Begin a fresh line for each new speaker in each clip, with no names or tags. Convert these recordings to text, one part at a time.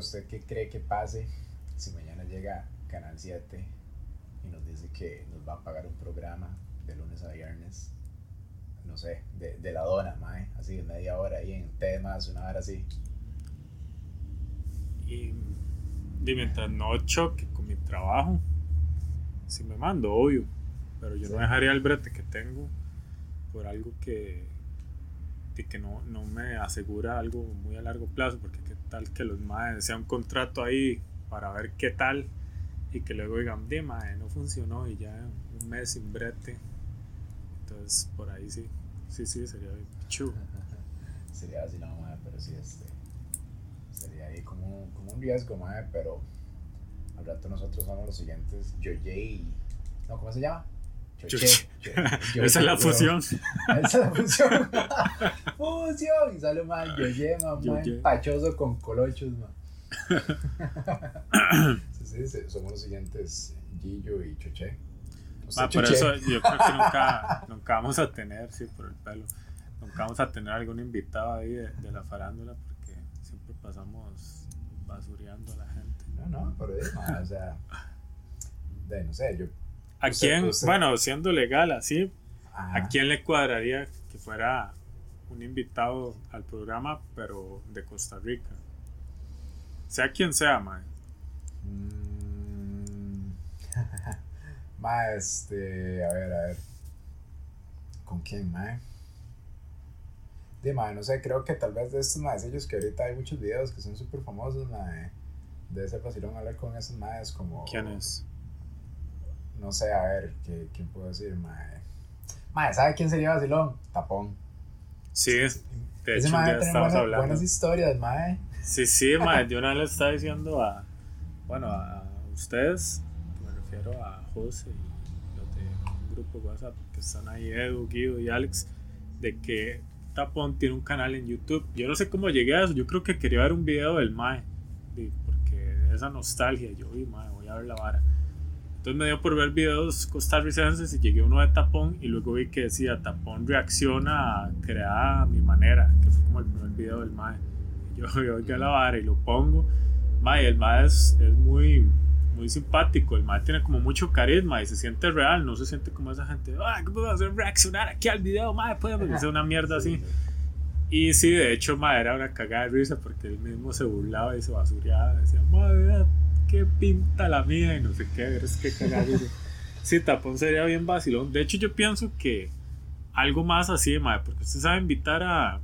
¿usted qué cree que pase si mañana llega Canal 7 y nos dice que nos va a pagar un programa de lunes a viernes? No sé, de, de la dona, mae, así de media hora ahí en temas, una hora así.
Y, mientras no choque con mi trabajo, si me mando, obvio. Pero yo
Sí.
no dejaría el brete que tengo por algo que, que, no, no me asegura algo muy a largo plazo, porque tal que los maes sea un contrato ahí para ver qué tal y que luego digan, de mae, no funcionó y ya un mes sin brete. Entonces, por ahí sí, sí, sí, sería pichudo.
Sería así, no, mae, pero sí, este. Sería ahí como, como un riesgo, mae, pero al rato nosotros somos los siguientes. Yoye. No, ¿cómo se llama?
Choche. Esa es la fusión.
Esa es la fusión. fusión. Y sale mal Yoye, man,
Yoye.
man, pachoso con colochos, man. sí, somos los siguientes Gillo y Choche.
Ah, por eso yo creo que nunca, nunca vamos a tener, sí, por el pelo, nunca vamos a tener algún invitado ahí de, de la farándula porque siempre pasamos basureando a la gente.
No, no, pero es, man, o sea. De, no sé, yo.
¿A quién, bueno, siendo legal así,
ajá.
¿a quién le cuadraría que fuera un invitado al programa, pero de Costa Rica? Sea quien sea, man.
Mm. Ma, este, a ver, a ver. ¿Con quién, ma? De ma, no sé, creo que tal vez de estos maecillos que ahorita hay muchos videos que son súper famosos, ma. De ese vacilón hablar con esos maes como.
¿Quién es?
No sé, a ver, ¿qué, ¿quién puedo decir, ma? Ma, ¿sabe quién sería vacilón? Tapón.
Sí, de
Ese
hecho,
mae tiene
estamos
buenas,
hablando.
buenas historias, ma.
Sí, sí, mae, yo una vez le estaba diciendo a, bueno, a ustedes, me refiero a José y los de un grupo de WhatsApp que están ahí, Edu, Guido y Alex, de que Tapón tiene un canal en YouTube. Yo no sé cómo llegué a eso, yo creo que quería ver un video del Mae, porque de esa nostalgia, yo vi, Mae, voy a ver la vara. Entonces me dio por ver videos costarricenses y llegué a uno de Tapón y luego vi que decía Tapón reacciona a crear a mi manera, que fue como el primer video del Mae. Yo, yo oiga la vara y lo pongo. Mae, el Mae es, es muy, muy simpático, el Mae tiene como mucho carisma y se siente real, no se siente como esa gente, ah, ¿cómo vas a hacer reaccionar aquí al video, Mae? Puede ser una mierda así. Y sí, de hecho, Mae era una cagada de risa porque él mismo se burlaba y se basureaba. Decía, Mae, qué pinta la mía y no sé qué, es que risa. Sí, Tapón sería bien vacilón. De hecho, yo pienso que algo más así, Mae, porque usted sabe invitar a,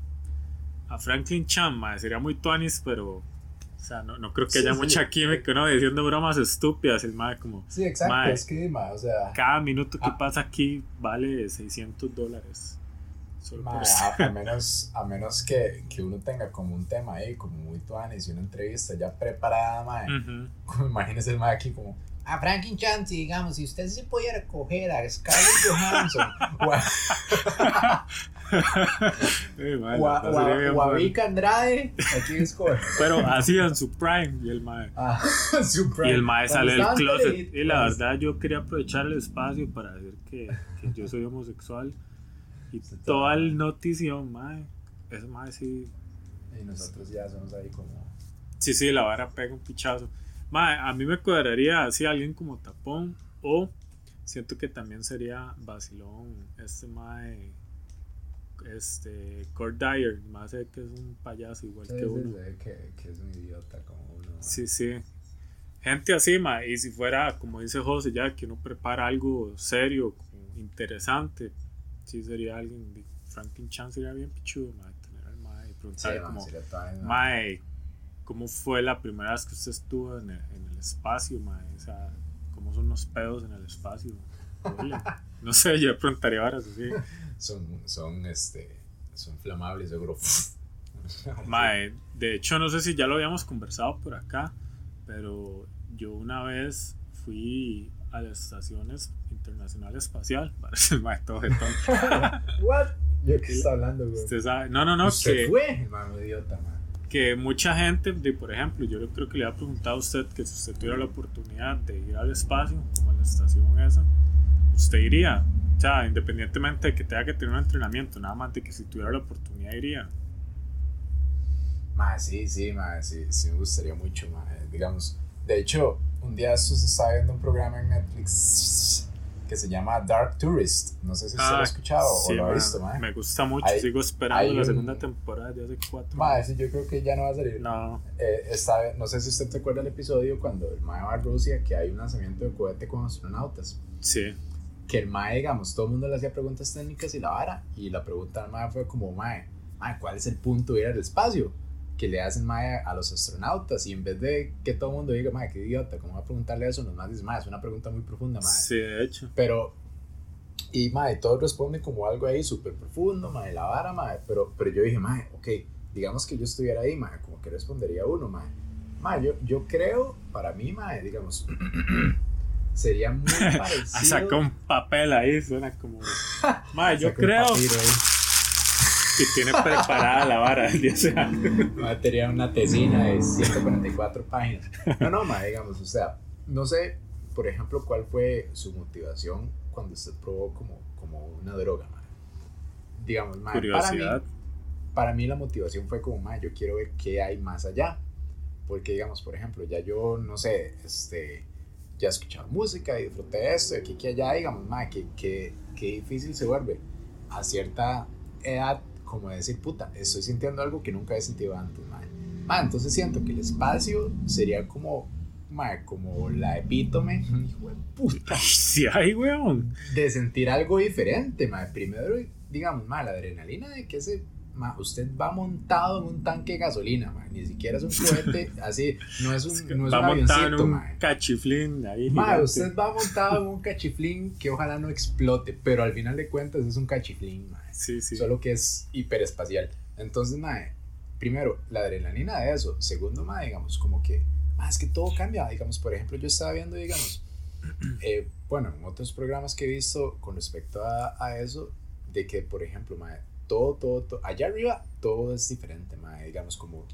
a Franklin Chan, Mae, sería muy tuanis, pero. O sea, no, no creo que haya
sí.
mucha química, ¿no? Diciendo bromas estúpidas, el Mae, como.
Sí, exacto, es que, o sea.
Cada minuto que
Ah.
pasa aquí vale 600 dólares.
Ma,
por
a, a menos, a menos que, que uno tenga como un tema ahí, como muy tuanis y una entrevista ya preparada, mae.
Ujú.
Como Imagínese el mae aquí como, a Franklin Chanti, digamos, si usted se pudiera coger a Scarlett Johansson o a,
Sí, mae,
o a- o a- o a. Vika Andrade, aquí escoge.
Pero así en su prime y el mae.
Ah, super.
Y el mae sale del closet. Y la
cuando-
verdad yo quería aprovechar el espacio para decir que, que yo soy homosexual. Y toda el notición, mae. Ese mae sí.
Y nosotros ya somos ahí como,
Sí, sí, la vara pega un pichazo. Mae, a mí me cuadraría así alguien como Tapón. O siento que también sería vacilón este mae. Este, Kurt Dyer, más que es un payaso igual
sí,
que uno.
sí, que, que es un idiota como uno.
Sí, sí. Gente así, ma, y si fuera, como dice José, ya que uno prepara algo serio, interesante, sí sería alguien, de- Franklin Chan sería bien pichudo, ma, tener al ma y
Sí,
preguntarle
man,
como,
mae.
ma, ¿cómo fue la primera vez que usted estuvo en el, en el espacio, ma? O sea, ¿cómo son los pedos en el espacio? No sé, yo preguntaría ahora así.
Son, son, este, son flamables, seguro.
Mae, de hecho no sé si ya lo habíamos conversado por acá, pero yo una vez fui a la Estación Es- Internacional Espacial, parece el mae todo jetón.
What? ¿Yo qué está hablando, güey?
Usted sabe, no, no, no,
Usted
que,
fue, hermano idiota, man.
que mucha gente, de, por ejemplo, yo creo que le había preguntado a usted que si usted tuviera la oportunidad de ir al espacio, como a la estación esa, usted iría. O sea, independientemente de que tenga que tener un entrenamiento, nada más de que si tuviera la oportunidad iría.
Mae, sí, sí, mae, sí, sí me gustaría mucho, mae. Digamos, de hecho, un día se estaba viendo un programa en Netflix que se llama Dark Tourist. No sé si usted lo ha
Ah,
escuchado
sí,
o lo ha visto.
Me gusta mucho,
Hay-
sigo esperando la
un-
segunda temporada de hace cuatro años.
sí, yo creo que ya no va a salir.
No,
Eh, está- no sé si usted se acuerda del episodio cuando el Mae va a Rusia, que hay un lanzamiento de cohete con astronautas.
sí.
Que el Mae, digamos, todo el mundo le hacía preguntas técnicas y la vara. Y la pregunta al Mae fue como, Mae, Mae, ¿cuál es el punto de ir al espacio? Que le hacen Mae a los astronautas. Y en vez de que todo el mundo diga, Mae, qué idiota, ¿cómo va a preguntarle eso? Los más dicen, Mae, es una pregunta muy profunda, Mae.
Sí, de hecho.
Pero, y mae, todos responden como algo ahí súper profundo, mae, la vara, mae. Pero, pero yo dije, mae, ok, digamos que yo estuviera ahí, mae, como que respondería uno, mae. Mae, yo, yo creo, para mí, mae, digamos, sería muy
Ah,
parecido.
Saca un papel ahí, suena como. Mae, yo
un
creo
papiro ahí.
Que tiene preparada la vara del día.
Mae, tenía una tesina de 144 páginas. No, no, mae, digamos, o sea, no sé, por ejemplo, cuál fue su motivación cuando usted probó como, como una droga, mae. Digamos, mae, para mí, para mí la motivación fue como, "Ma, yo quiero ver qué hay más allá. Porque, digamos, por ejemplo, ya yo, no sé, este, ya he escuchado música y disfruté de esto, de aquí que allá, digamos, ma, que, que, que difícil se vuelve a cierta edad, como decir, puta, estoy sintiendo algo que nunca he sentido antes, ma. Ma, entonces siento que el espacio sería como, ma, como la epítome, hijo de puta,
Sí, hay, weón.
de sentir algo diferente, ma. Primero, digamos, ma, la adrenalina de que ese, ma, usted va montado en un tanque de gasolina, ma. Ni siquiera es un cohete así, no es un, no es
Va
un
en
avioncito,
un
ma.
cachiflín ahí.
Usted va montado en un cachiflín que ojalá no explote, pero al final de cuentas es un cachiflín, ma.
Sí, sí.
Solo que es hiperespacial. Entonces, ma, primero, la adrenalina de eso. Segundo, ma, digamos, como que, ma, es que todo cambia. Digamos, por ejemplo, yo estaba viendo, digamos, eh, bueno, en otros programas que he visto con respecto a, a eso, de que, por ejemplo, ma, todo, todo, todo, allá arriba todo es diferente, ma, digamos, como,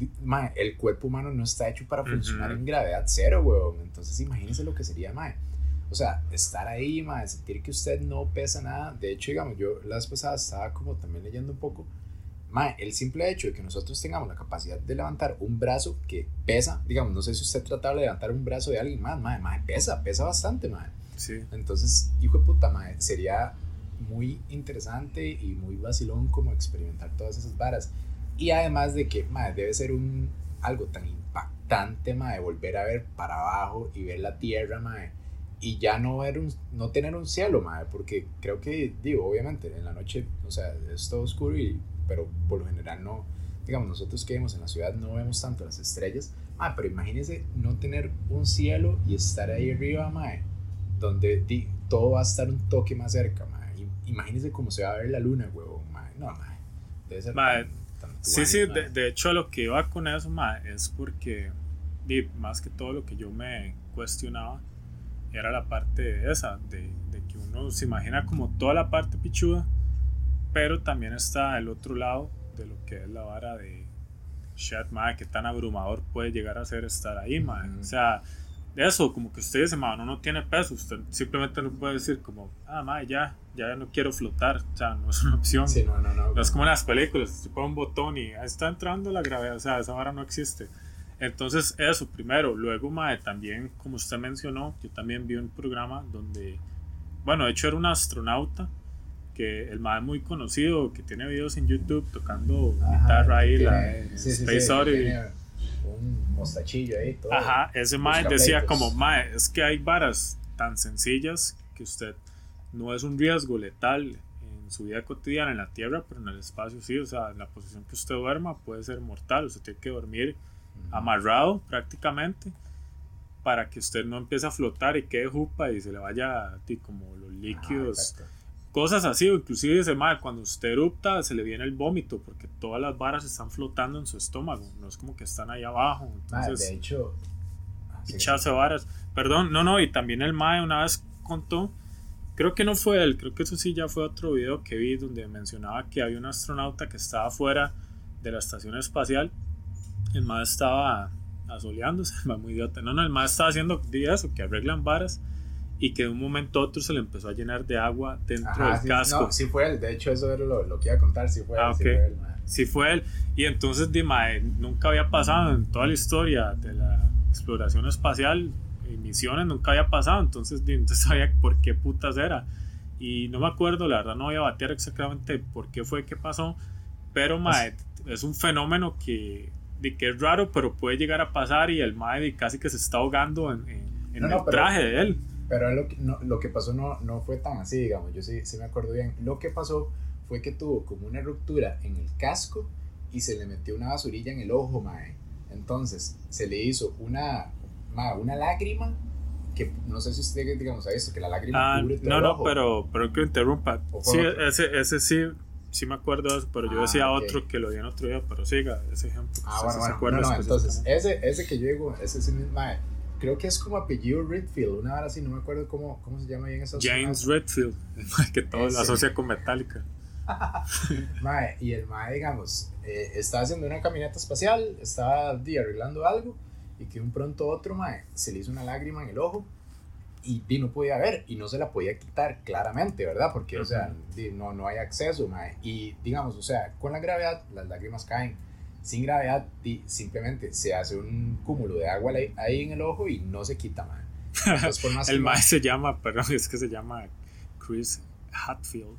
di- ma, el cuerpo humano no está hecho para funcionar
Ujú.
en gravedad cero, weón. Entonces, imagínese lo que sería, ma. O sea, estar ahí, ma, sentir que usted no pesa nada. De hecho, digamos, yo la vez pasada estaba como también leyendo un poco. Ma, el simple hecho de que nosotros tengamos la capacidad de levantar un brazo que pesa, digamos, no sé si usted trataba de levantar un brazo de alguien más, ma, ma, pesa, pesa bastante, ma.
Sí.
Entonces, hijo de puta, ma, sería muy interesante y muy vacilón como experimentar todas esas varas. Y además de que, ma, debe ser un, algo tan impactante, ma, de volver a ver para abajo y ver la tierra, ma, y ya no ver un, no tener un cielo, ma, porque creo que, digo, obviamente, en la noche, o sea, es todo oscuro, y, pero por lo general no, digamos, nosotros que vivimos en la ciudad no vemos tanto las estrellas, ma, pero imagínese no tener un cielo y estar ahí arriba, ma, donde di- todo va a estar un toque más cerca, ma. I- Imagínese cómo se va a ver la luna, huevón, ma. No, ma. Debe ser
Ma,
tan- tan
Sí, sí,
ma.
de, de hecho lo que iba con eso, ma, es porque, di, más que todo lo que yo me cuestionaba, era la parte esa, de, de que uno se imagina como toda la parte pichuda, pero también está el otro lado de lo que es la vara de shit, ma, que tan abrumador puede llegar a ser estar ahí, ma.
Ujú.
O sea, de eso, como que usted dice, ma, uno no tiene peso, usted simplemente no puede decir como, ah, ma, ya, ya no quiero flotar, o sea, no es una opción.
Sí, no, no, no.
No es como en las películas, se pone un botón y está entrando la gravedad, o sea, esa vara no existe. Entonces, eso primero. Luego, mae, también, como usted mencionó, yo también vi un programa donde, bueno, de hecho era un astronauta, que el mae es muy conocido, que tiene videos en YouTube tocando
Ajá,
guitarra ahí,
tiene-
la
sí, sí, sí,
Space Oddity.
tiene Un mostachillo ahí, todo.
Ajá, ese mae decía como, mae, es que hay varas tan sencillas que usted no es un riesgo letal en su vida cotidiana en la Tierra, pero en el espacio sí, o sea, en la posición que usted duerma puede ser mortal, usted tiene que dormir. Amarrado prácticamente para que usted no empiece a flotar y quede jupa y se le vaya a ti como los
Ajá,
líquidos, cosas así, o inclusive dice, mae, cuando usted erupta se le viene el vómito porque todas las varas están flotando en su estómago, no es como que están ahí abajo,
de hecho. ah, sí.
de varas. Perdón, no, no, y también el Mae una vez contó, creo que no fue él, creo que eso sí ya fue otro video que vi donde mencionaba que había un astronauta que estaba fuera de la estación espacial. El Mae estaba asoleándose, el Mae muy idiota. No, no, el Mae estaba haciendo di eso, que arreglan varas. y que de un momento a otro se le empezó a llenar de agua dentro
Ajá,
del
sí,
casco.
No, sí fue él. De hecho, eso era lo, lo que iba a contar. Sí fue él.
Ah,
sí
ok.
fue él.
Sí fue él. Y entonces, di, mae, nunca había pasado en toda la historia de la exploración espacial y misiones, nunca había pasado. Entonces, entonces sabía por qué putas era. Y no me acuerdo, la verdad no voy a batear exactamente por qué fue que pasó. Pero, mae, es un fenómeno que, di, que es raro, pero puede llegar a pasar. Y el mae casi que se está ahogando en, en- en
No, no,
el
pero-
traje de él.
Pero lo que, no, lo que pasó no, no fue tan así, digamos. Yo sí, sí me acuerdo bien. Lo que pasó fue que tuvo como una ruptura en el casco y se le metió una basurilla en el ojo, mae. Entonces, se le hizo una, mae, una lágrima que no sé si usted, digamos, ha visto que la lágrima
Ah,
cubre todo
no,
el
no,
ojo.
pero, pero que interrumpa.
¿O fue
Sí,
otro?
ese, ese sí, sí me acuerdo de eso, pero yo
Ah,
decía
ok.
otro que lo vi en otro día, pero siga ese ejemplo.
Ah,
usted
bueno,
se
bueno.
acuerda
No, no, entonces, ese, ese que yo digo, ese sí, mae, creo que es como apellido Redfield, una hora así, no me acuerdo cómo, cómo se llama bien esa
James Redfield, que todo
Ese.
lo asocia con Metallica.
Mae, y el Mae, digamos, eh, estaba haciendo una caminata espacial, estaba di, arreglando algo, y que un pronto otro, Mae, se le hizo una lágrima en el ojo, y di, no podía ver, y no se la podía quitar claramente, ¿verdad? Porque, o sea, no, no hay acceso, Mae. Y, digamos, o sea, con la gravedad, las lágrimas caen. Sin gravedad, simplemente se hace un cúmulo de agua ahí- en el ojo y no se quita, Mae. Entonces, por más
El mae se llama, perdón, es que se llama Chris Hatfield.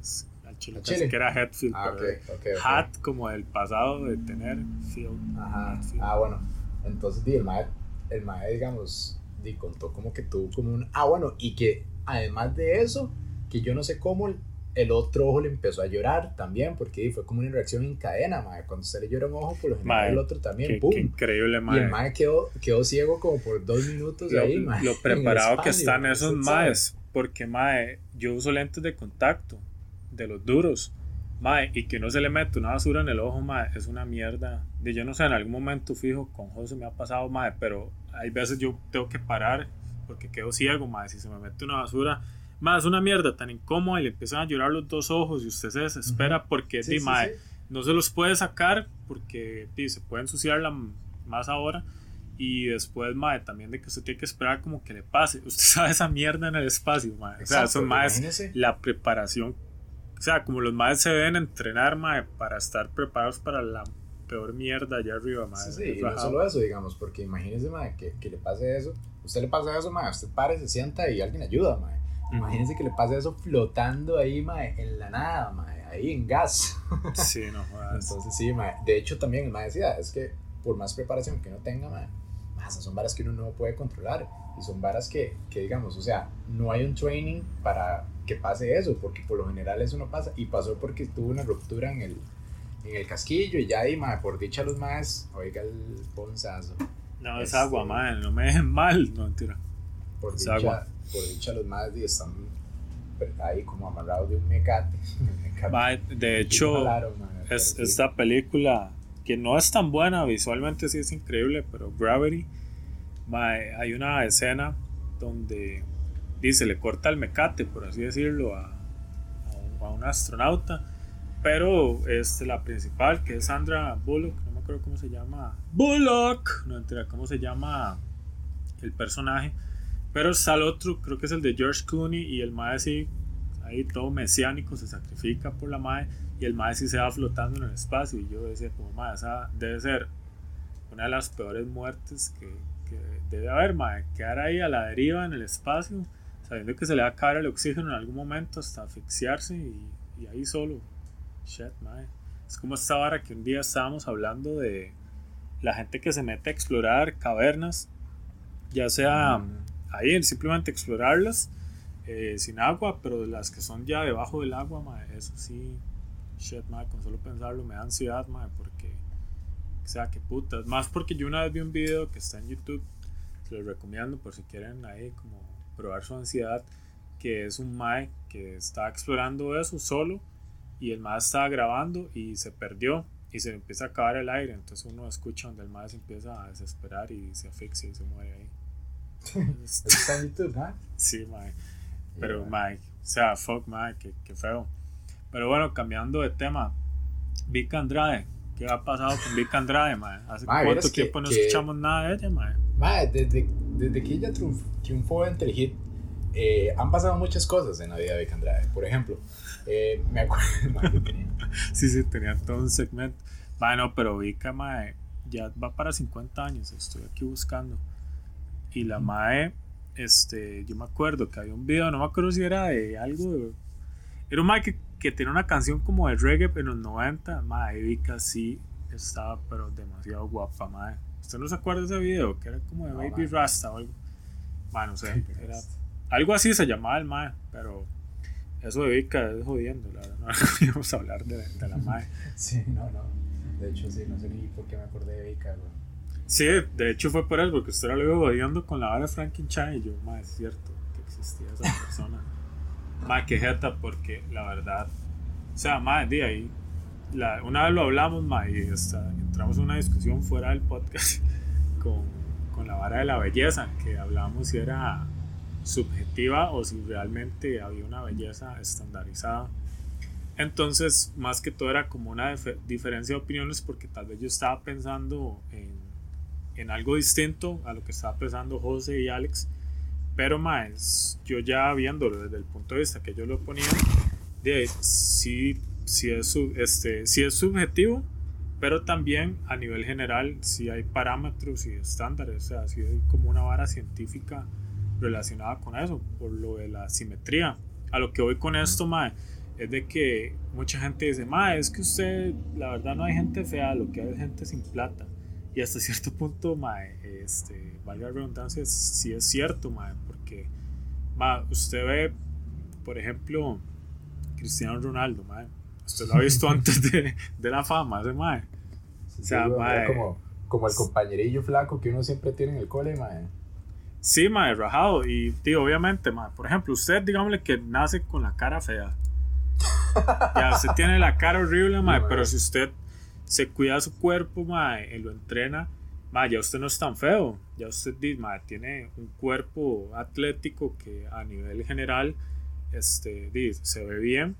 Es, chile
¿Al
pensé
chile?
que era Hatfield,
Ah, ok,
pero
ok, ok.
Hat como el pasado de tener Field.
Ajá.
Hatfield.
Ah, bueno. Entonces, el mae, el mae, digamos, di, contó como que tuvo como un... Ah, bueno, y que además de eso, que yo no sé cómo el, otro ojo le empezó a llorar también, porque fue como una reacción en cadena, mae. Cuando se le llora un ojo, por lo general el otro también,
Qué,
¡pum!
qué increíble,
y
mae.
el mae quedó, quedó ciego como por dos minutos
lo,
ahí, mae.
lo preparado que están esos maes. Porque, mae, yo uso lentes de contacto, de los duros. Mae, y que no se le mete una basura en el ojo, mae, es una mierda. De yo no sé, en algún momento fijo con José me ha pasado, mae, pero hay veces yo tengo que parar porque quedo ciego, mae. Si se me mete una basura, mae, es una mierda tan incómoda y le empiezan a llorar los dos ojos y usted se desespera porque,
Sí,
di,
sí,
mae,
sí.
no se los puede sacar porque di, se puede ensuciar la, más ahora. Y después, mae, también de que usted tiene que esperar como que le pase. Usted sabe esa mierda en el espacio, mae. O sea,
Exacto,
son más
imagínese.
la preparación. O sea, como los maes se deben entrenar, mae, para estar preparados para la peor mierda allá arriba, mae.
Sí, y no solo eso, digamos, porque imagínese, mae, que, que le pase eso. Usted le pasa eso, mae, usted para, se sienta y alguien ayuda, mae. Imagínense que le pase eso flotando ahí, mae, en la nada, mae, ahí en gas.
Sí, no jodas.
Entonces, sí, mae. De hecho, también mae decía, es que por más preparación que uno tenga, mae, esas son varas que uno no puede controlar. Y son varas que, que, digamos, o sea, no hay un training para que pase eso, porque por lo general eso no pasa. Y pasó porque tuvo una ruptura en el, en el casquillo y ya ahí, mae, por dicha los más, oiga el ponzazo.
No, es
Este-
agua, mae. No me dejen mal. No, mentira.
Por
Es
dicha,
agua.
por dicha los más están ahí como amarrados de un mecate. Mecate.
De hecho,
pero
es, esta película que no es tan buena, visualmente sí es increíble, pero Gravity, mae, hay una escena donde dice, le corta el mecate, por así decirlo, a, a un, a un astronauta, pero este, la principal, que es Sandra Bullock, no me acuerdo cómo se llama, Bullock, no entera cómo se llama el personaje, pero está el otro, creo que es el de George Clooney, y el mae sí, ahí todo mesiánico, se sacrifica por la mae, y el mae sí se va flotando en el espacio, y yo decía como, mae, esa debe ser una de las peores muertes que, que debe haber, mae, quedar ahí a la deriva en el espacio, sabiendo que se le va a acabar el oxígeno en algún momento hasta asfixiarse, y, y ahí solo, shit, mae. Es como esta vara que un día estábamos hablando de la gente que se mete a explorar cavernas, ya sea
Mm.
ahí simplemente explorarlas eh, sin agua, pero las que son ya debajo del agua, mae, eso sí, shit, mae, con solo pensarlo me da ansiedad, mae, porque, o sea, que putas, más porque yo una vez vi un video que está en YouTube, se los recomiendo por si quieren ahí como probar su ansiedad, que es un mae que está explorando eso solo y el mae estaba grabando y se perdió y se le empieza a acabar el aire, entonces uno escucha donde el mae se empieza a desesperar y se asfixia y se muere ahí.
Está en YouTube, ¿ah?
Sí, mae. Pero,
Yeah.
mae, o sea, fuck, mae, qué, qué feo. Pero bueno, cambiando de tema, Vic Andrade, ¿qué ha pasado con Vic Andrade, mae? ¿Hace cuánto
vieras que-
tiempo no
que-
escuchamos nada de ella, mae?
Mae, desde, desde que ella triunf- triunfó entre el hit, eh, han pasado muchas cosas en la vida de Vic Andrade. Por ejemplo, eh, me acuerdo.
sí, sí, tenía todo un segmento. Bueno, pero Vika, mae, ya va para 50 años. Estoy aquí buscando. Y la mae, este, yo me acuerdo que había un video, no me acuerdo si era de algo. era un mae que, que tenía una canción como de reggae en los 90. Mae, Vika sí estaba, pero demasiado guapa, mae. ¿Usted no se acuerda de ese video? Que era como de Baby Rasta o algo. Bueno, no sé, era algo así se llamaba el mae, pero eso de Vika es jodiendo, la verdad. No íbamos a hablar de, de, la mae.
Sí, no, no. De hecho, sí, no sé ni por qué me acordé de Vika, güey.
Sí, de hecho fue por eso, porque usted lo iba jodiendo con la vara de Frankenstein y yo, mae, es cierto que existía esa persona. mae, que jeta, porque la verdad, o sea, mae, de ahí, la, una vez lo hablamos, mae, y hasta entramos en una discusión fuera del podcast con, con la vara de la belleza, que hablábamos si era subjetiva o si realmente había una belleza estandarizada. Entonces, más que todo era como una diferencia de opiniones porque tal vez yo estaba pensando en, en algo distinto a lo que estaba pensando José y Alex. Pero más, yo ya viéndolo desde el punto de vista que yo lo ponía, de si, si, es, este, si es subjetivo, pero también a nivel general si hay parámetros y estándares, o sea, si hay como una vara científica relacionada con eso, por lo de la simetría. A lo que voy con esto, Mae, es de que mucha gente dice, Mae, es que usted, la verdad no hay gente fea, lo que hay es gente sin plata. Y hasta cierto punto, Mae, este, valga la redundancia, sí es cierto, Mae, porque, Mae, usted ve, por ejemplo, Cristiano Ronaldo, Mae, usted lo ha visto antes de, de la fama, ese Mae.
o sea, mae, como, como el compañerillo flaco que uno siempre tiene en el cole, Mae.
Sí, mae, rajado. Y, tío, obviamente, mae, por ejemplo, usted, digámosle que nace con la cara fea. ya, usted tiene la cara horrible, mae, pero si usted se cuida su cuerpo, mae, y lo entrena, mae, ya usted no es tan feo. Ya usted, mae, tiene un cuerpo atlético que a nivel general, este, se ve bien.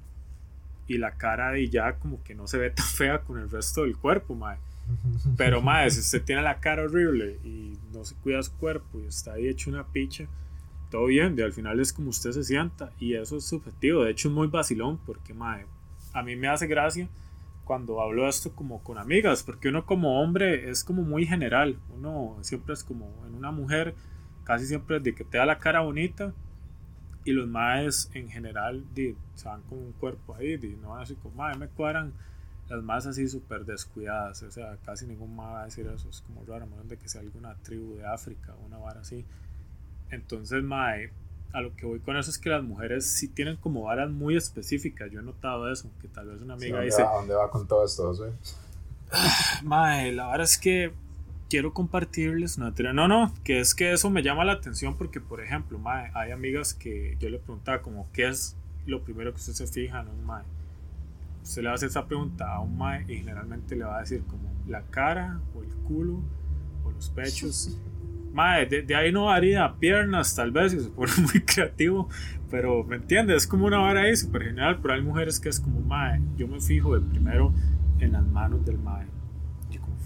Y la cara de ya como que no se ve tan fea con el resto del cuerpo, mae. Pero más, si usted tiene la cara horrible y no se cuida su cuerpo y está ahí hecho una picha, todo bien, de al final es como usted se sienta y eso es subjetivo. De hecho, es muy vacilón porque mae, a mí me hace gracia cuando hablo esto como con amigas, porque uno como hombre es como muy general. Uno siempre es como en una mujer, casi siempre de que te da la cara bonita y los maes en general se van con un cuerpo ahí, no van así como, mae, me cuadran las más así súper descuidadas, o sea, casi ningún más va a decir eso, es como raro, a menos de que sea alguna tribu de África una vara así. Entonces, mae, a lo que voy con eso es que las mujeres sí tienen como varas muy específicas, yo he notado eso, que tal vez una amiga dice...
¿A dónde va con todo esto, José?
mae, la verdad es que quiero compartirles una teoría. No, no, que es que eso me llama la atención porque, por ejemplo, mae, hay amigas que yo le preguntaba como, ¿qué es lo primero que usted se fija en un mae? usted le hace esa pregunta a un mae y generalmente le va a decir como la cara o el culo o los pechos. Mae, de, ahí no haría piernas tal vez, si se pone muy creativo, pero me entiendes, es como una vara ahí súper genial, pero hay mujeres que es como, mae, yo me fijo de primero en las manos del mae. Yo como,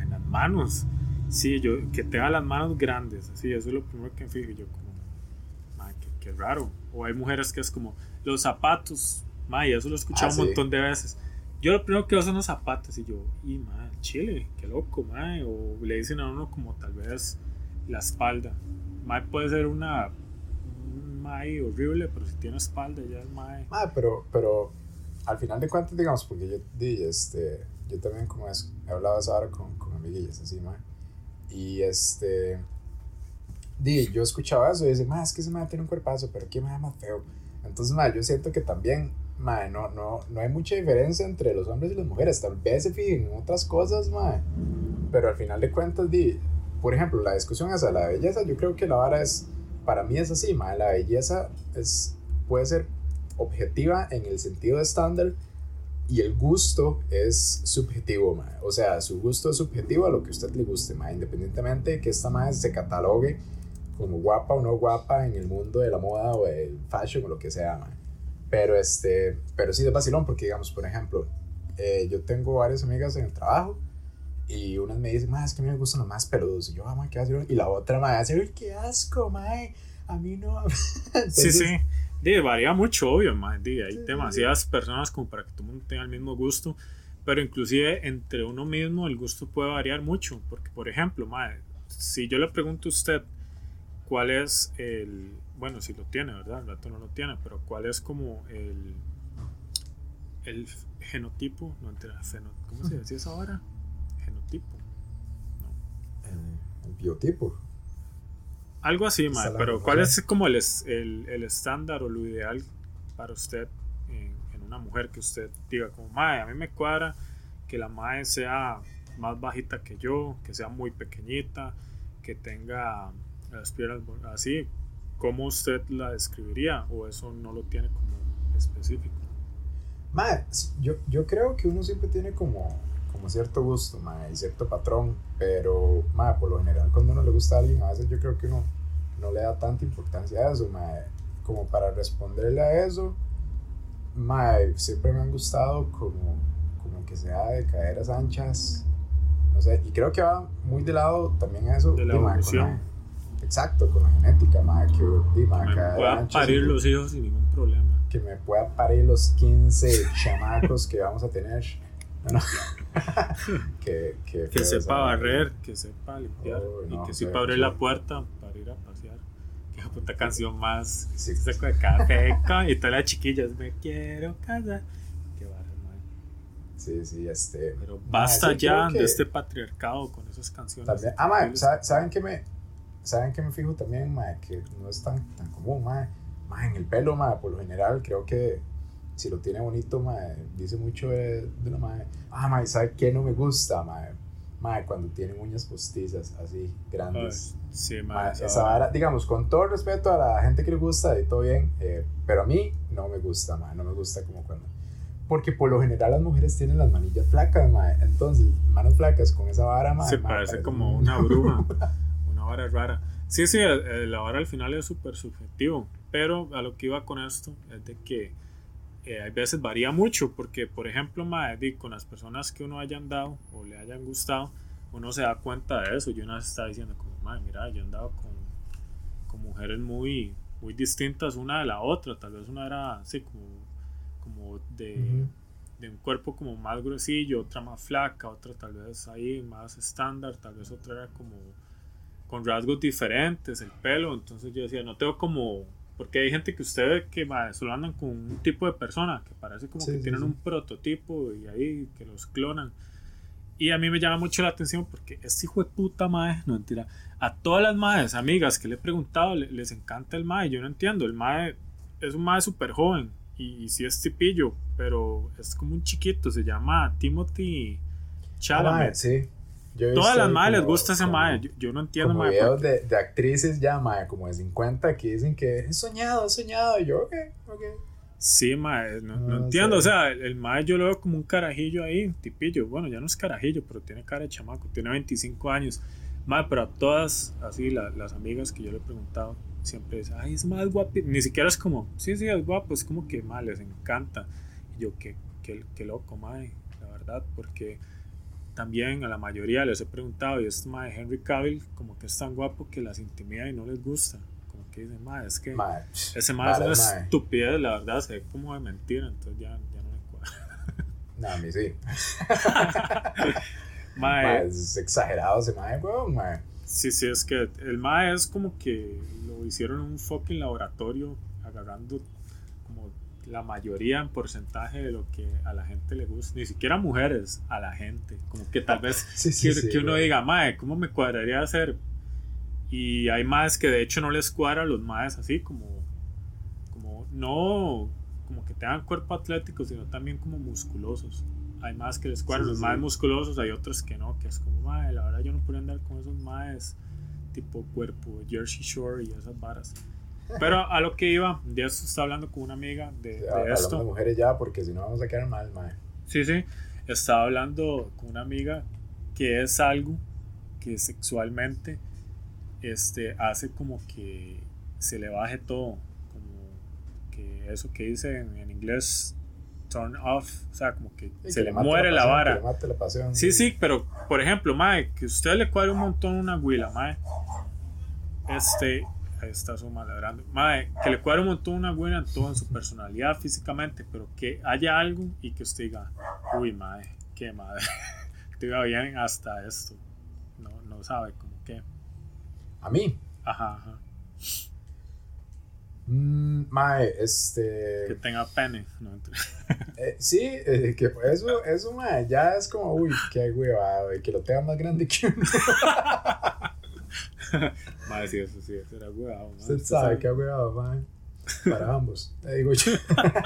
en las manos, sí, yo, que tenga las manos grandes, así, eso es lo primero que me fijo, yo como, mae, qué raro. O hay mujeres que es como, los zapatos, Mae, eso lo he escuchado ah, un montón de veces. Yo lo primero que veo son los zapatos y yo, y mae, chile, qué loco, mae. O le dicen a uno como tal vez la espalda. Mae puede ser una un mae horrible, pero si tiene espalda ya es mae.
Mae, pero, pero al final de cuentas, digamos, porque yo este, yo también como es, he hablado ahora con, con amiguillas así, mae. Y este, di, yo escuchaba eso y dice, mae, es que ese mae tiene un cuerpazo, pero qué mae más feo. Entonces, mae, yo siento que también mae, no, no, no hay mucha diferencia entre los hombres y las mujeres. Tal vez se fijen en otras cosas, mae. Pero al final de cuentas, di, por ejemplo, la discusión esa, la belleza, yo creo que la vara es, para mí es así, mae. La belleza es, puede ser objetiva en el sentido estándar y el gusto es subjetivo, mae. O sea, su gusto es subjetivo a lo que a usted le guste, mae. Independientemente de que esta mae se catalogue como guapa o no guapa en el mundo de la moda o el fashion o lo que sea, mae. Pero, este, pero sí de vacilón, porque digamos, por ejemplo, eh, yo tengo varias amigas en el trabajo y unas me dicen, es que a mí me gustan los más peludos. Y yo, ah, ¿qué hacer? Y la otra me a decir, qué asco, mae. a mí no.
sí, sí. De, varía mucho, obvio, mae. De, hay demasiadas personas como para que todo el mundo tenga el mismo gusto. Pero inclusive entre uno mismo el gusto puede variar mucho. Porque, por ejemplo, mae, si yo le pregunto a usted cuál es el... Bueno, si lo tiene, ¿verdad? El gato no lo tiene, pero cuál es como el... El genotipo, no entera, ¿cómo se decía eso ahora? Genotipo.
El, el biotipo.
Algo así, mae, pero ¿cuál es como el, el, el, estándar o lo ideal para usted en, en, una mujer que usted diga como, mae, a mí me cuadra que la mae sea más bajita que yo, que sea muy pequeñita, que tenga las piernas así? ¿Cómo usted la describiría o eso no lo tiene como específico?
Mae, yo, yo creo que uno siempre tiene como, como cierto gusto, mae, y cierto patrón, pero mae, por lo general cuando uno le gusta a alguien, a veces yo creo que uno no le da tanta importancia a eso, mae. Como para responderle a eso, mae, siempre me han gustado como, como que sea de caderas anchas, no sé, y creo que va muy de lado también a eso.
De la evolución.
exacto, con la genética, mae, que,
di, mae, que me pueda parir los hijos sin ningún problema.
Que me pueda parir los 15 chamacos que vamos a tener. No,
que, que, que sepa barrer, que sepa limpiar no, y que sepa abrir la puerta para ir a pasear. Qué puta canción más. Sí. Saco de café y todas las chiquillas, me quiero casar. Qué barrio, man.
Sí, sí, este.
Pero basta ya de este patriarcado con esas canciones.
También, ah, ma, ¿saben que me, ¿saben que me fijo también, ma, que no es tan, tan común, ma? Ma, en el pelo, ma, por lo general, creo que si lo tiene bonito, mae, dice mucho de, de la mae. Ah, mae, ¿sabe qué no me gusta, mae? Mae, cuando tiene uñas postizas así, grandes.
sí, mae.
esa vara, digamos, con todo respeto a la gente que le gusta y todo bien, eh, pero a mí no me gusta, mae, no me gusta como cuando... Porque por lo general las mujeres tienen las manillas flacas, mae. Entonces, manos flacas con esa vara, mae.
Se parece, como una bruma, una vara rara. Sí, sí, la vara al final es súper subjetivo. Pero a lo que iba con esto es de que eh, hay veces varía mucho, porque por ejemplo, madre, con las personas que uno haya andado o le hayan gustado, uno se da cuenta de eso. Y uno se está diciendo, como, madre, mira, yo he andado con, con mujeres muy, muy distintas una de la otra. Tal vez una era así, como, como de, de un cuerpo como más gruesillo, otra más flaca, otra tal vez ahí más estándar, tal vez otra era como con rasgos diferentes, el pelo. Entonces yo decía, no tengo como porque hay gente que usted ve que solo andan con un tipo de persona, que parece como que tienen un prototipo y ahí que los clonan. Y a mí me llama mucho la atención porque este hijo de puta mae, no mentira, a todas las madres, amigas que le he preguntado, les, encanta el mae. Yo no entiendo, el mae es un mae súper joven y, y sí es tipillo, pero es como un chiquito, se llama Timothy Chalamet.
sí.
Todas las madres les gusta ese mae. Yo, no entiendo,
como videos de, de, actrices ya, mae, como de 50 que dicen que he soñado, he soñado. Y yo, ok, ok.
Sí, mae, no, no, entiendo. O sea, el, mae yo lo veo como un carajillo ahí, tipillo. Bueno, ya no es carajillo, pero tiene cara de chamaco. Tiene 25 años. Mae, pero a todas, así, las amigas que yo le he preguntado, siempre dicen, ay, es más guapo. Ni siquiera es como, sí, sí, es guapo. Es como que, mae, les encanta. Y yo, qué, qué, qué loco, mae, la verdad, porque también a la mayoría les he preguntado, y este mae Henry Cavill, como que es tan guapo que las intimida y no les gusta. Como que dicen, mae, es que ese mae es una estupidez, la verdad, se ve como de mentira, entonces ya, ya no me cuadra.
No, a mí sí. mae, es exagerado ese mae, weón, mae.
Sí, sí, es que el mae es como que lo hicieron en un fucking laboratorio agarrando la mayoría en porcentaje de lo que a la gente le gusta, ni siquiera mujeres, a la gente. Como que tal vez que, uno diga, mae, ¿cómo me cuadraría hacer? Y hay más que de hecho no les cuadra a los maes así, como, como no como que tengan cuerpo atlético, sino también como musculosos. Hay más que les cuadran los maes musculosos, hay otros que no, que es como, mae, la verdad yo no podría andar con esos maes tipo cuerpo, Jersey Shore y esas varas. Pero a lo que iba, ya estaba hablando con una amiga de, de esto.
de mujeres ya, porque si no vamos a quedar mal, mae.
Sí, sí. Estaba hablando con una amiga que es algo que sexualmente este, hace como que se le baje todo. Como que eso que dice en, inglés turn off, o sea, como que se le muere la, vara. sí, sí, pero por ejemplo, mae, que usted le cuadre un montón una huila, mae. Este, ahí está su maladrando. Mae, que le cuadra un montón una buena en todo, en su personalidad físicamente, pero que haya algo y que usted diga, uy, mae, qué madre. te iba bien hasta esto. No, no sabe como que.
A mí.
Ajá, ajá.
Mm, mae, este.
Que tenga pene. No,
eh, sí, eh, que eso, eso, mae, ya es como, uy, qué huevado, y que lo tenga más grande que uno.
mae, sí, eso sí, eso era huevado.
Usted sabe qué huevado, mae. Para ambos, te digo yo.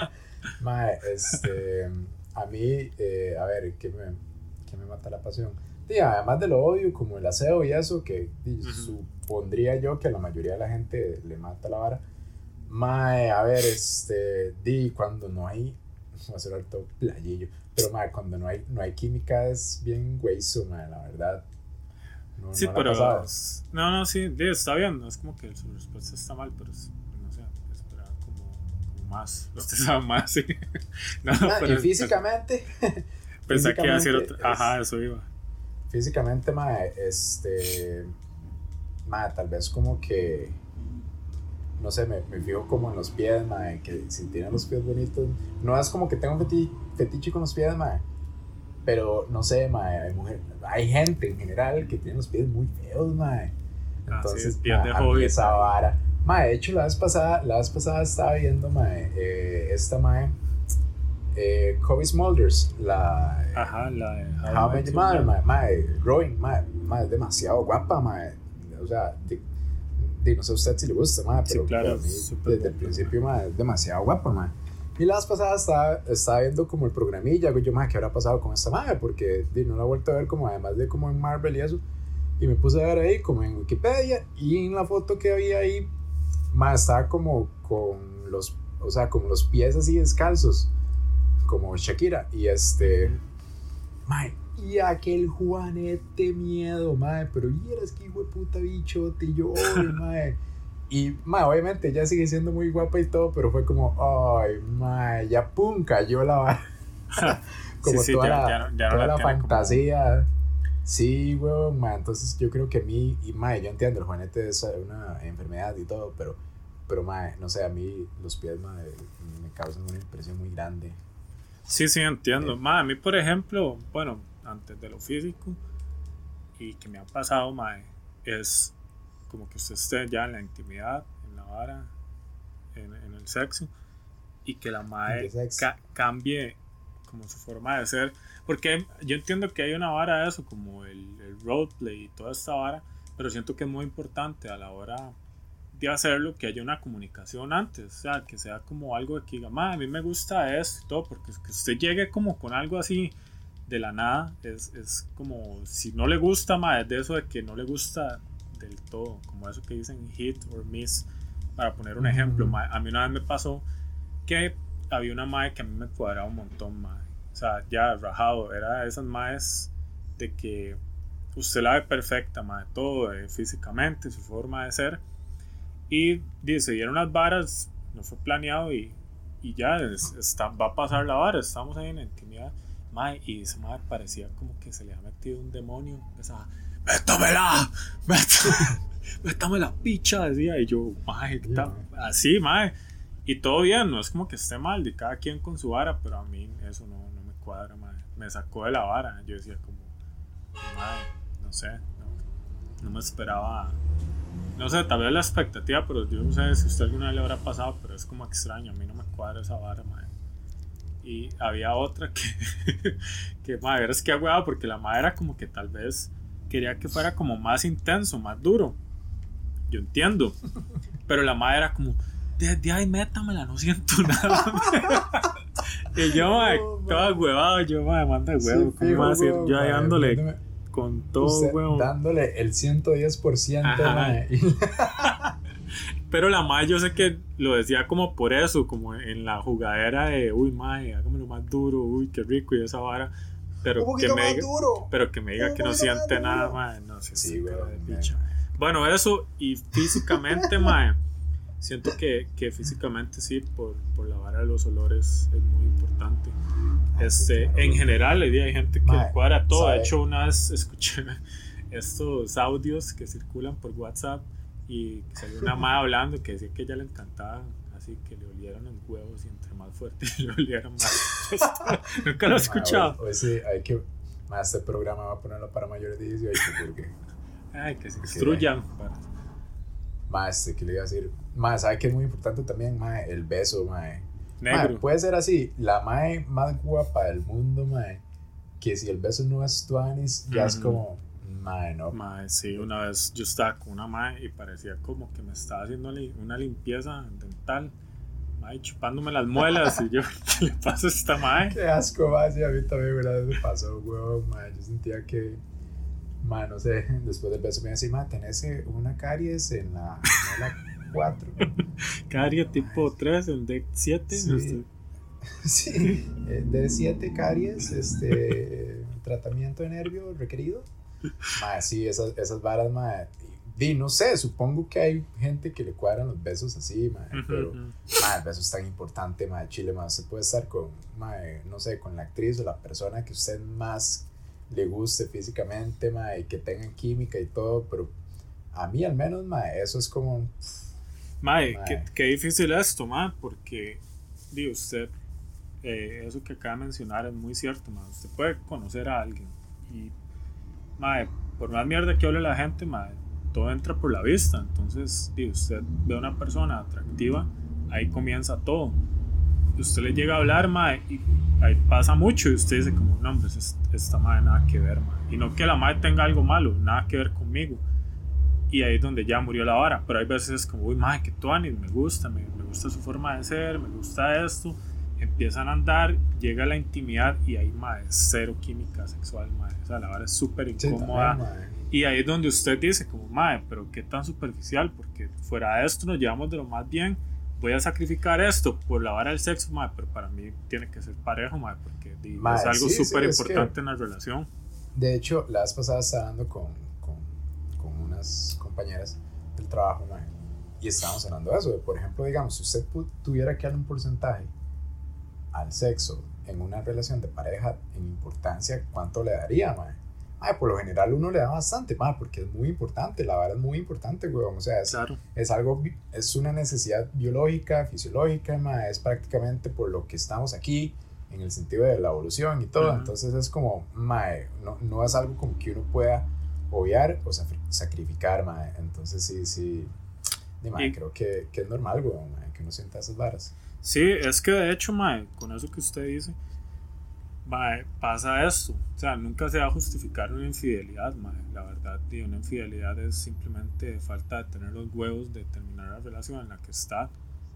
mae, este. A mí, eh, a ver, ¿qué me, ¿qué me mata la pasión? Sí, además de lo odio, como el aseo y eso, que supondría yo que a la mayoría de la gente le mata la vara Mae, a ver, este, di, cuando no hay, va a ser alto playillo, pero mae, cuando no hay, no hay química es bien hueso, mae, la verdad.
No, sí, pero, no, no, sí, está bien, no es como que su respuesta está mal, pero es, no sé, esperaba como, como más, usted sabe más, sí.
no, pero, y físicamente.
Pensé que iba a decir otra, ajá, eso iba.
Físicamente, mae, este, mae, tal vez como que no sé, me, me, fijo como en los pies, mae, que si tienen los pies bonitos, no es como que tengo un fetiche con los pies, mae, pero no sé, mae, hay, mujer, hay gente en general que tiene los pies muy feos, mae. Ah, Entonces, ah, pies de hobby, esa vara. Mae, de hecho, la vez pasada, la vez pasada estaba viendo, mae, eh, esta mae, eh, Kobe Smulders, la...
Ajá, la de
How, I Met Mother, mae, mae, Growing, mae, mae, demasiado guapa, mae, o sea, no sé a usted si le gusta, madre, pero, claro, a mí desde el principio, madre, es demasiado guapa, madre. Y las pasadas estaba, estaba viendo como el programilla, yo, madre, ¿qué habrá pasado con esta madre? Porque no la he vuelto a ver como además de como en Marvel y eso. Y me puse a ver ahí como en Wikipedia y en la foto que había ahí, madre, estaba como con los, o sea, como los pies así descalzos, como Shakira. Y este, madre, y aquel Juanete miedo, mae, pero y eres que hijo de puta bichote, y yo, mae. Y, mae, obviamente ella sigue siendo muy guapa y todo, pero fue como, ay, mae, ya pum, cayó la como toda la, toda la, fantasía. Sí, weón, mae, entonces yo creo que a mí, y mae, yo entiendo, el Juanete es una enfermedad y todo, pero, pero mae, no sé, a mí los pies, mae, me causan una impresión muy grande.
Sí, sí, entiendo. Eh, mae, a mí, por ejemplo, bueno, antes de lo físico y que me ha pasado, mae, es como que usted esté ya en la intimidad, en la vara, en, el sexo, y que la mae cambie como su forma de ser. Porque yo entiendo que hay una vara de eso, como el, el roleplay y toda esta vara, pero siento que es muy importante a la hora de hacerlo que haya una comunicación antes, o sea, que sea como algo de que diga, a mí me gusta esto y todo, porque que usted llegue como con algo así de la nada. Es, es como si no le gusta, más de eso de que no le gusta del todo, como eso que dicen hit or miss. Para poner un ejemplo, a mí una vez me pasó que había una madre que a mí me cuadraba un montón, más O sea, ya rajado, era de esas madres de que usted la ve perfecta, de todo, eh, físicamente, su forma de ser. Y dice, dieron unas varas, no fue planeado y, y ya está, va a pasar la vara, estamos ahí en la intimidad y esa madre parecía como que se le ha metido un demonio. Empezaba, ¡métamela! ¡Métame la picha! Decía, y yo, mae, así, mae. Y todo bien, no es como que esté mal, de cada quien con su vara, pero a mí eso no, no me cuadra, mae. Me sacó de la vara. Yo decía, como, mae, no sé, no, me esperaba. No sé, tal vez la expectativa, pero yo no sé si usted alguna vez le habrá pasado, pero es como extraño. A mí no me cuadra esa vara, mae y había otra que, que madre, es que agüeaba porque la madre como que tal vez quería que fuera como más intenso, más duro. Yo entiendo. Pero la madre era como, de, ahí métamela, no siento nada. y yo, madre, huevado, yo, madre, manda huevo, ¿cómo va a decir? Yo ahí dándole con todo, huevo.
Dándole el 110%, madre.
Pero la mae yo sé que lo decía como por eso, como en la jugadera de, uy mae, hágamelo más duro, uy qué rico y esa vara. Pero que me diga, duro. pero que me diga que no siente nada, mae, no sé. Sí, güey, Bueno, eso y físicamente, mae, siento que, que físicamente sí, por, por, la vara de los olores es muy importante. Ah, este, en general, hay gente que cuadra todo. De hecho, una vez escuché estos audios que circulan por WhatsApp y salió una madre hablando que decía que ella le encantaba que le olieran los huevos y entre más fuerte le olieran más. Nunca lo he escuchado.
Hoy, sí, hay que. Más este programa va a ponerlo para mayores de 18 porque.
Ay, que se instruyan.
Más, ¿qué le iba a decir? Más, ¿sabe que es muy importante también? Más, el beso, más. Negro. puede ser así, la mae más guapa del mundo, mae, que si el beso no es tuanis, ya es como, mae, no.
Mae, sí, una vez yo estaba con una mae y parecía como que me estaba haciendo una limpieza dental. Mae, chupándome las muelas y yo, ¿qué le pasa a esta mae?
Qué asco, mae, sí, a mí también una vez me pasó, weón, mae, yo sentía que, mae, no sé, después del beso me decía, mae, tenés eh, una caries en la 4.
Caries tipo 3, el d 7.
Sí, sí. D7 caries, este, tratamiento de nervio requerido. Madre, sí, esas, esas varas, madre. Y, no sé, supongo que hay gente que le cuadran los besos así, madre, pero madre, el beso es tan importante, madre, chile, madre, se puede estar con, madre, no sé, con la actriz o la persona que usted más le guste físicamente, madre, y que tengan química y todo, pero a mí al menos, madre, eso es como,
Mae, Qué, difícil esto, mae, porque, digo, usted, eh, eso que acaba de mencionar es muy cierto, mae. Usted puede conocer a alguien y, mae, por más mierda que hable la gente, mae, todo entra por la vista. Entonces, digo, usted ve a una persona atractiva, ahí comienza todo. Usted le llega a hablar, mae, y ahí pasa mucho y usted dice como, no, hombre, esta madre nada que ver, mae. Y no que la madre tenga algo malo, nada que ver conmigo y ahí es donde ya murió la vara. Pero hay veces como, uy, madre, que tuanis, me gusta, me, me, gusta su forma de ser, me gusta esto. Empiezan a andar, llega la intimidad y ahí, madre, cero química sexual, madre. Sea, la vara es súper incómoda. y ahí es donde usted dice, como, madre, pero qué tan superficial, porque fuera de esto nos llevamos de lo más bien. Voy a sacrificar esto por la vara del sexo, madre, pero para mí tiene que ser parejo, madre, porque es algo súper importante en la relación.
De hecho, la vez pasada estaba hablando con, con unas compañeras del trabajo, y estábamos hablando de eso. por ejemplo, digamos, si usted tuviera que dar un porcentaje al sexo en una relación de pareja en importancia, ¿cuánto le daría, mae? por lo general uno le da bastante, mae, porque es muy importante, la verdad es muy importante, weón. O sea, es, es algo, es una necesidad biológica, fisiológica, mae, es prácticamente por lo que estamos aquí, en el sentido de la evolución y todo. Entonces es como, mae, no, no es algo como que uno pueda obviar o sacrificar, mae. Entonces sí, sí, mae, creo que, que, es normal, weón, que uno sienta esas varas.
Sí, es que de hecho, mae, con eso que usted dice, mae, pasa esto. O sea, nunca se va a justificar una infidelidad, mae. La verdad, tío, una infidelidad es simplemente falta de tener los huevos de terminar la relación en la que está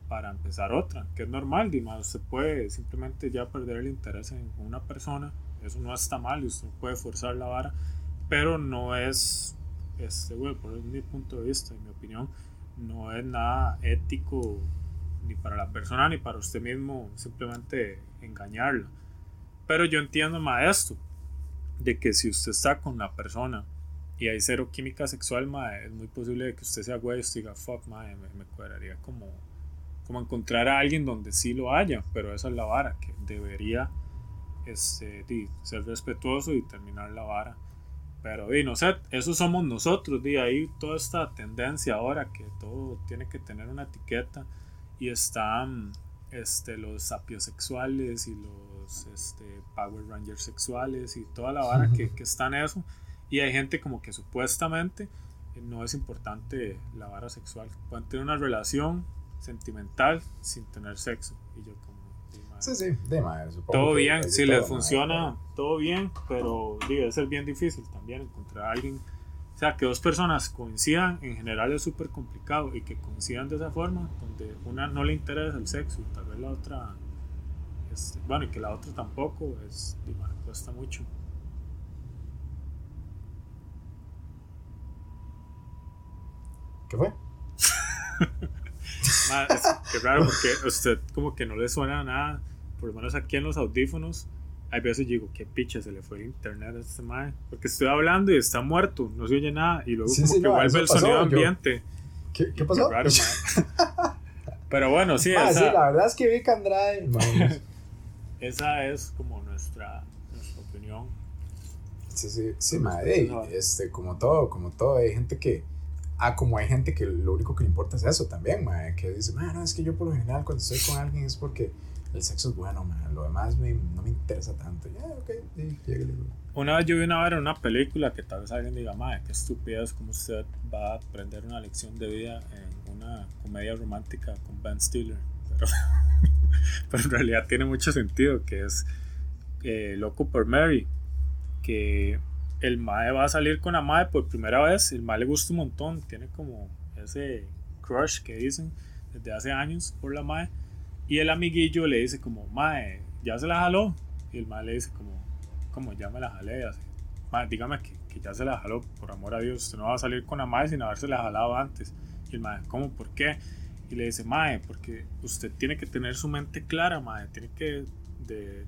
para empezar otra, que es normal, mae. Usted puede simplemente ya perder el interés en una persona, eso no está mal y usted puede forzar la vara pero no es, este, por mi punto de vista y mi opinión, no es nada ético ni para la persona ni para usted mismo simplemente engañarla. Pero yo entiendo más esto, de que si usted está con la persona y hay cero química sexual, es muy posible que usted sea güey y diga, fuck, me, me cuadraría como, como encontrar a alguien donde sí lo haya, pero esa es la vara, que debería este, ser respetuoso y terminar la vara pero, y no sé, eso somos nosotros, de ahí toda esta tendencia ahora que todo tiene que tener una etiqueta y están este, los sapiosexuales y los este, Power Rangers sexuales y toda la vara que, que está en eso. Y hay gente como que supuestamente no es importante la vara sexual. Pueden tener una relación sentimental sin tener sexo. Y yo como,
Sí, sí, de
Todo bien, si les funciona, todo bien, pero debe ser bien difícil también encontrar a alguien. Sea, que dos personas coincidan en general es súper complicado y que coincidan de esa forma, donde una no le interesa el sexo y tal vez la otra, este, bueno, y que la otra tampoco, es, cuesta mucho.
¿Qué fue?
qué raro porque a usted como que no le suena nada por lo menos aquí en los audífonos, hay veces digo, qué picha, se le fue el internet a este mae. Porque estoy hablando y está muerto, no se oye nada. Y luego como que vuelve el sonido ambiente.
¿Qué, ¿Qué, pasó?
Pero bueno, sí.
Ah, esa, sí, la verdad es que Vic Andrade.
esa es como nuestra, nuestra opinión.
Sí, sí, sí, madre. Este, como todo, como todo, hay gente que Ah, como hay gente que lo único que le importa es eso también, mae, que dice, no, es que yo por lo general cuando estoy con alguien es porque el sexo es bueno, mae, lo demás me, no me interesa tanto.
Una vez yo vi una vez en una película que tal vez alguien diga, madre, qué estupidez, como usted va a aprender una lección de vida en una comedia romántica con Ben Stiller. Pero, pero en realidad tiene mucho sentido, que es eh, Loco por Mary, que el mae va a salir con la mae por primera vez, el mae le gusta un montón, tiene como ese crush que dicen desde hace años por la mae, y el amiguillo le dice como, mae, ya se la jaló, y el mae le dice como, como ya me la jalé. Mae, dígame que, que, ya se la jaló, por amor a Dios, usted no va a salir con la mae sin haberse la jalado antes, y el mae, ¿cómo? ¿Por qué? Y le dice, mae, porque usted tiene que tener su mente clara, mae, tiene que, de,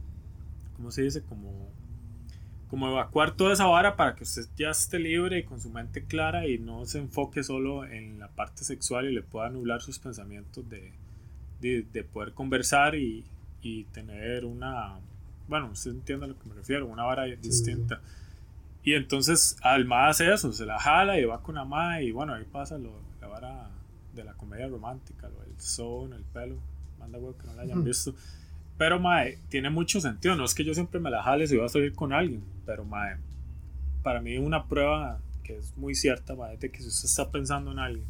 ¿cómo se dice? Como como evacuar toda esa vara para que usted ya esté libre y con su mente clara y no se enfoque solo en la parte sexual y le pueda anular sus pensamientos de, de, de poder conversar y, y, tener una, bueno, usted entiende a lo que me refiero, una vara distinta. Y entonces Alma hace eso, se la jala y va con Alma y bueno, ahí pasa lo, la vara de la comedia romántica, lo del son, el pelo, manda huevo que no la hayan visto. Pero, mae, tiene mucho sentido. No es que yo siempre me la jale si voy a salir con alguien. Pero, mae, para mí una prueba que es muy cierta, mae, de que si usted está pensando en alguien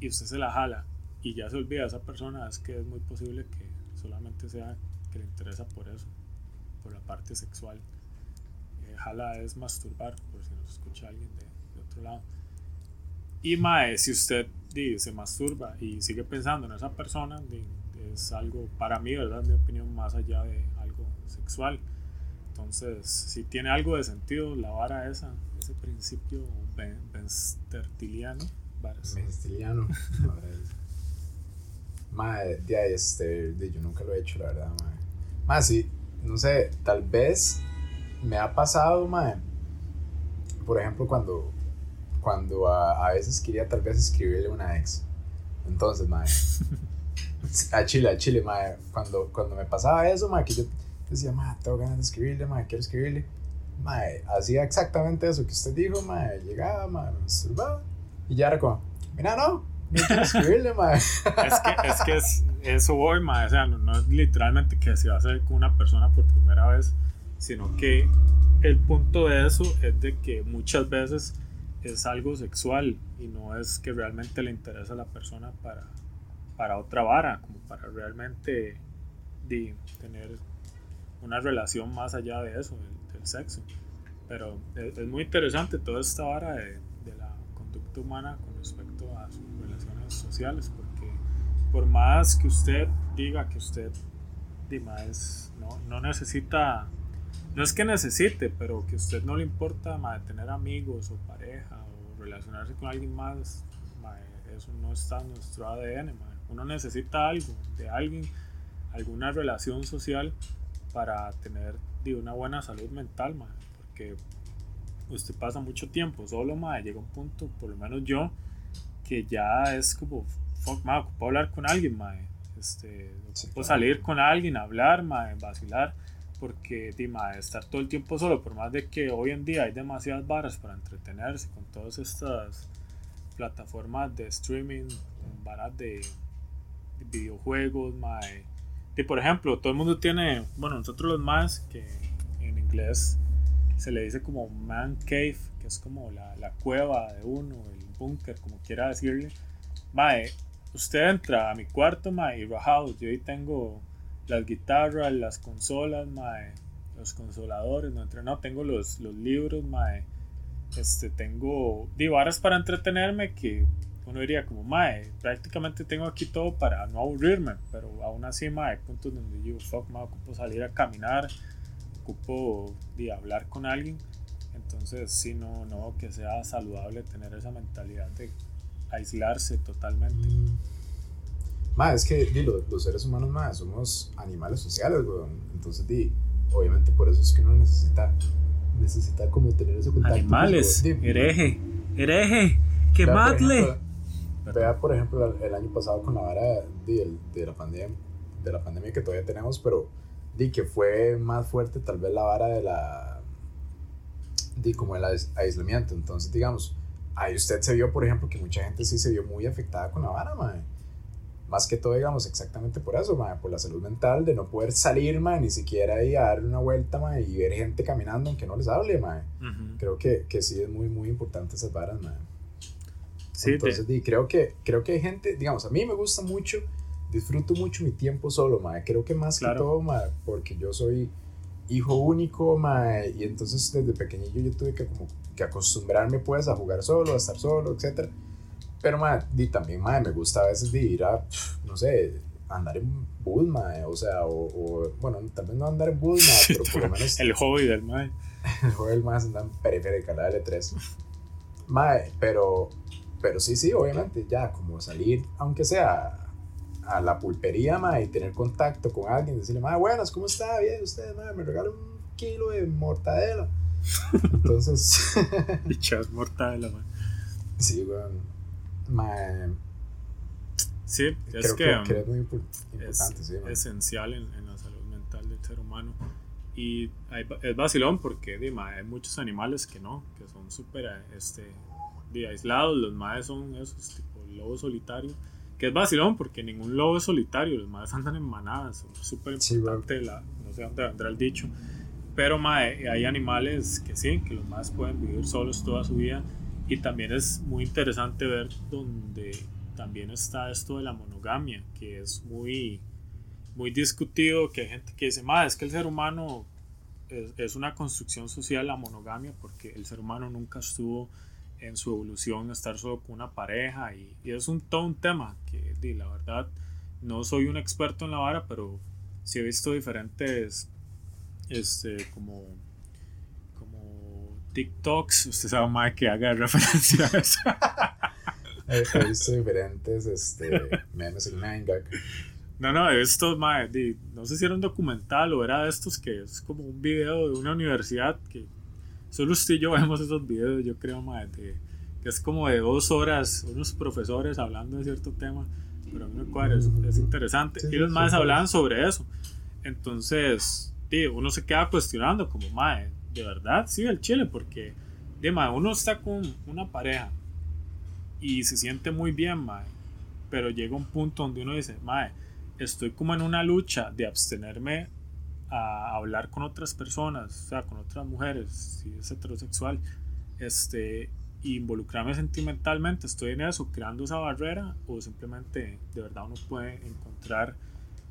y usted se la jala y ya se olvida esa persona, es que es muy posible que solamente sea que le interesa por eso, por la parte sexual. Eh, jala es masturbar, por si nos escucha alguien de, de otro lado. Y, mae, si usted di, se masturba y sigue pensando en esa persona, es algo para mí, ¿verdad? Mi opinión más allá de algo sexual. Entonces, si tiene algo de sentido la vara esa, ese principio benstertiliano.
Benstertiliano. Madre, ya este, yo nunca lo he hecho, la verdad, madre. Más, sí, no sé, tal vez me ha pasado, madre. Por ejemplo, cuando, cuando a, a veces quería tal vez escribirle a una ex. Entonces, madre. A Chile, a Chile, madre. Cuando, cuando me pasaba eso, madre, que yo decía, madre, tengo ganas de escribirle, madre, quiero escribirle. Madre, hacía exactamente eso que usted dijo, madre. Llegaba, madre, me masturbaba. Y ya era como, mira, no, escribirle, madre.
Es que, es que es, eso voy, madre. O sea, no, no, es literalmente que se va a hacer con una persona por primera vez, sino que el punto de eso es de que muchas veces es algo sexual y no es que realmente le interesa a la persona para para otra vara, como para realmente de, tener una relación más allá de eso, del, del sexo. Pero es, es, muy interesante toda esta vara de, de, la conducta humana con respecto a relaciones sociales, porque por más que usted diga que usted más, no, no necesita, no es que necesite, pero que a usted no le importa más tener amigos o pareja o relacionarse con alguien más, eso no está en nuestro ADN. Uno necesita algo de alguien, alguna relación social para tener de una buena salud mental, porque usted pasa mucho tiempo solo, llega un punto, por lo menos yo, que ya es como, fuck, madre, ocupo hablar con alguien, madre, este, sí, claro. salir con alguien, hablar, vacilar, porque, di, estar todo el tiempo solo, por más de que hoy en día hay demasiadas barras para entretenerse con todas estas plataformas de streaming, varas de videojuegos, mae. Y por ejemplo, todo el mundo tiene, bueno, nosotros los más, que en inglés se le dice como man cave, es como la, la cueva de uno, el búnker, como quiera decirle. Mae, usted entra a mi cuarto, mae, y rajado, yo ahí tengo las guitarras, las consolas, mae, los consoladores, no entre, no, tengo los, los libros, mae. Este, tengo divaras para entretenerme que uno diría como, mae, prácticamente tengo aquí todo para no aburrirme, pero aún así, mae, hay puntos donde yo, fuck, mae, ocupo salir a caminar, ocupo de hablar con alguien, entonces sí, no, no que sea saludable tener esa mentalidad de aislarse totalmente.
Mm. Mae, es que di, los, los, seres humanos, mae, somos animales sociales, weón, entonces di, obviamente por eso es que uno necesita, necesita como tener ese contacto.
Animales, pues, di, hereje, hereje, que madle
vea por ejemplo el, año pasado con la vara de, de, la pandemia de la pandemia que todavía tenemos pero di que fue más fuerte tal vez la vara de la di como el aislamiento entonces digamos ahí usted se vio, por ejemplo, que mucha gente sí se vio muy afectada con la vara, mae. Más que todo, digamos, exactamente por eso, mae, por la salud mental, de no poder salir, mae, ni siquiera ir a dar una vuelta, mae, y ver gente caminando aunque no les hable, mae. Creo que, que sí es muy, muy importante esas varas, mae. Sí, Entonces, di, creo, que, creo que hay gente, digamos, a mí me gusta mucho, disfruto mucho mi tiempo solo, mae. Creo que más que todo, mae, porque yo soy hijo único, mae, y entonces desde pequeñillo yo tuve que como que acostumbrarme pues a jugar solo, a estar solo, etc. Pero mae, di, también mae, me gusta a veces de ir a, no sé, andar en bus, mae, o sea, o, bueno, tal vez no andar en bus, mae, pero por lo menos...
el hobby del mae.
el hobby del mae es andar en periférica, la L3. Mae, pero, pero sí, sí, obviamente, ya, como salir, aunque sea a la pulpería, mae, y tener contacto con alguien, decirle, mae, buenas, ¿cómo está? Bien, usted, mae, me regala un kilo de mortadela. Entonces.
Dichas mortadela, mae.
Sí, weón. Mae.
Sí, es que,
es muy importante, es sí,
esencial en, en, la salud mental del ser humano. Y es vacilón porque dime, hay muchos animales que no, que son súper este, aislados. Los maes son esos, tipo lobos solitarios que es vacilón porque ningún lobo es solitario, los más andan en manadas, es súper importante, la, no sé dónde vendrá el dicho, pero mae, hay animales que sí, que los más pueden vivir solos toda su vida y también es muy interesante ver donde también está esto de la monogamia, que es muy, muy discutido, que hay gente que dice, mae, es que el ser humano es, es una construcción social la monogamia porque el ser humano nunca estuvo en su evolución estar solo con una pareja y, y es un, todo un tema que di, la verdad no soy un experto en la vara pero sí he visto diferentes este como como TikToks usted sabe más que haga referencia a eso
he, visto diferentes este, memes en Nine
no, no, estos, mae, no sé si era un documental o era de estos que es como un video de una universidad que Solo usted y yo vemos esos videos, yo creo, madre, que es como de dos horas, unos profesores hablando de cierto tema, pero a mí me cuadra, es, interesante. y los más hablaban sobre eso. Entonces, tío, uno se queda cuestionando, como, madre, de verdad, sí, el chile, porque, de, madre, uno está con una pareja y se siente muy bien, madre, pero llega un punto donde uno dice, madre, estoy como en una lucha de abstenerme a hablar con otras personas, o sea, con otras mujeres, si es heterosexual, este, involucrarme sentimentalmente, estoy en eso, creando esa barrera, o simplemente de verdad uno puede encontrar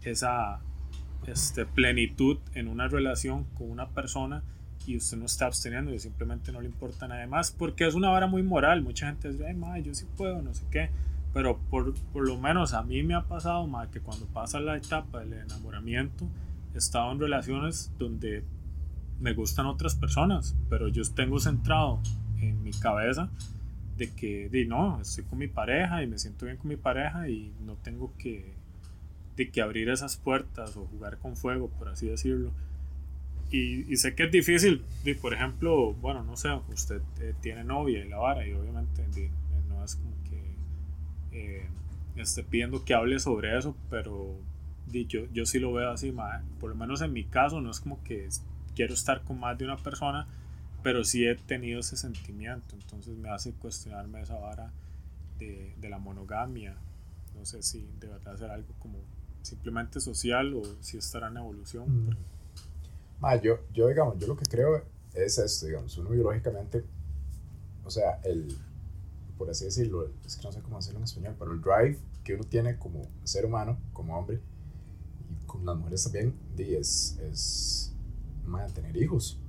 esa este, plenitud en una relación con una persona y usted no está absteniendo y simplemente no le importa nada más, porque es una vara muy moral, mucha gente dice, ay, ma, yo sí puedo, no sé qué, pero por, por lo menos a mí me ha pasado, ma, que cuando pasa la etapa del enamoramiento, he estado en relaciones donde me gustan otras personas, pero yo tengo centrado en mi cabeza de que di, no, estoy con mi pareja y me siento bien con mi pareja y no tengo que, de que abrir esas puertas o jugar con fuego, por así decirlo. Y, y sé que es difícil, di, por ejemplo, bueno, no sé, usted eh, tiene novia y la vara y obviamente di, no es como que eh, esté pidiendo que hable sobre eso, pero yo, yo sí lo veo así, por lo menos en mi caso, no es como que quiero estar con más de una persona, pero sí he tenido ese sentimiento, entonces me hace cuestionarme esa vara de, de la monogamia. No sé si de verdad ser algo como simplemente social o si estará en evolución.
Mm. yo, yo, digamos, yo lo que creo es esto, digamos, uno biológicamente, o sea, el, por así decirlo, es que no sé cómo decirlo en español, pero el drive que uno tiene como ser humano, como hombre, con las mujeres también, es, es mantener hijos.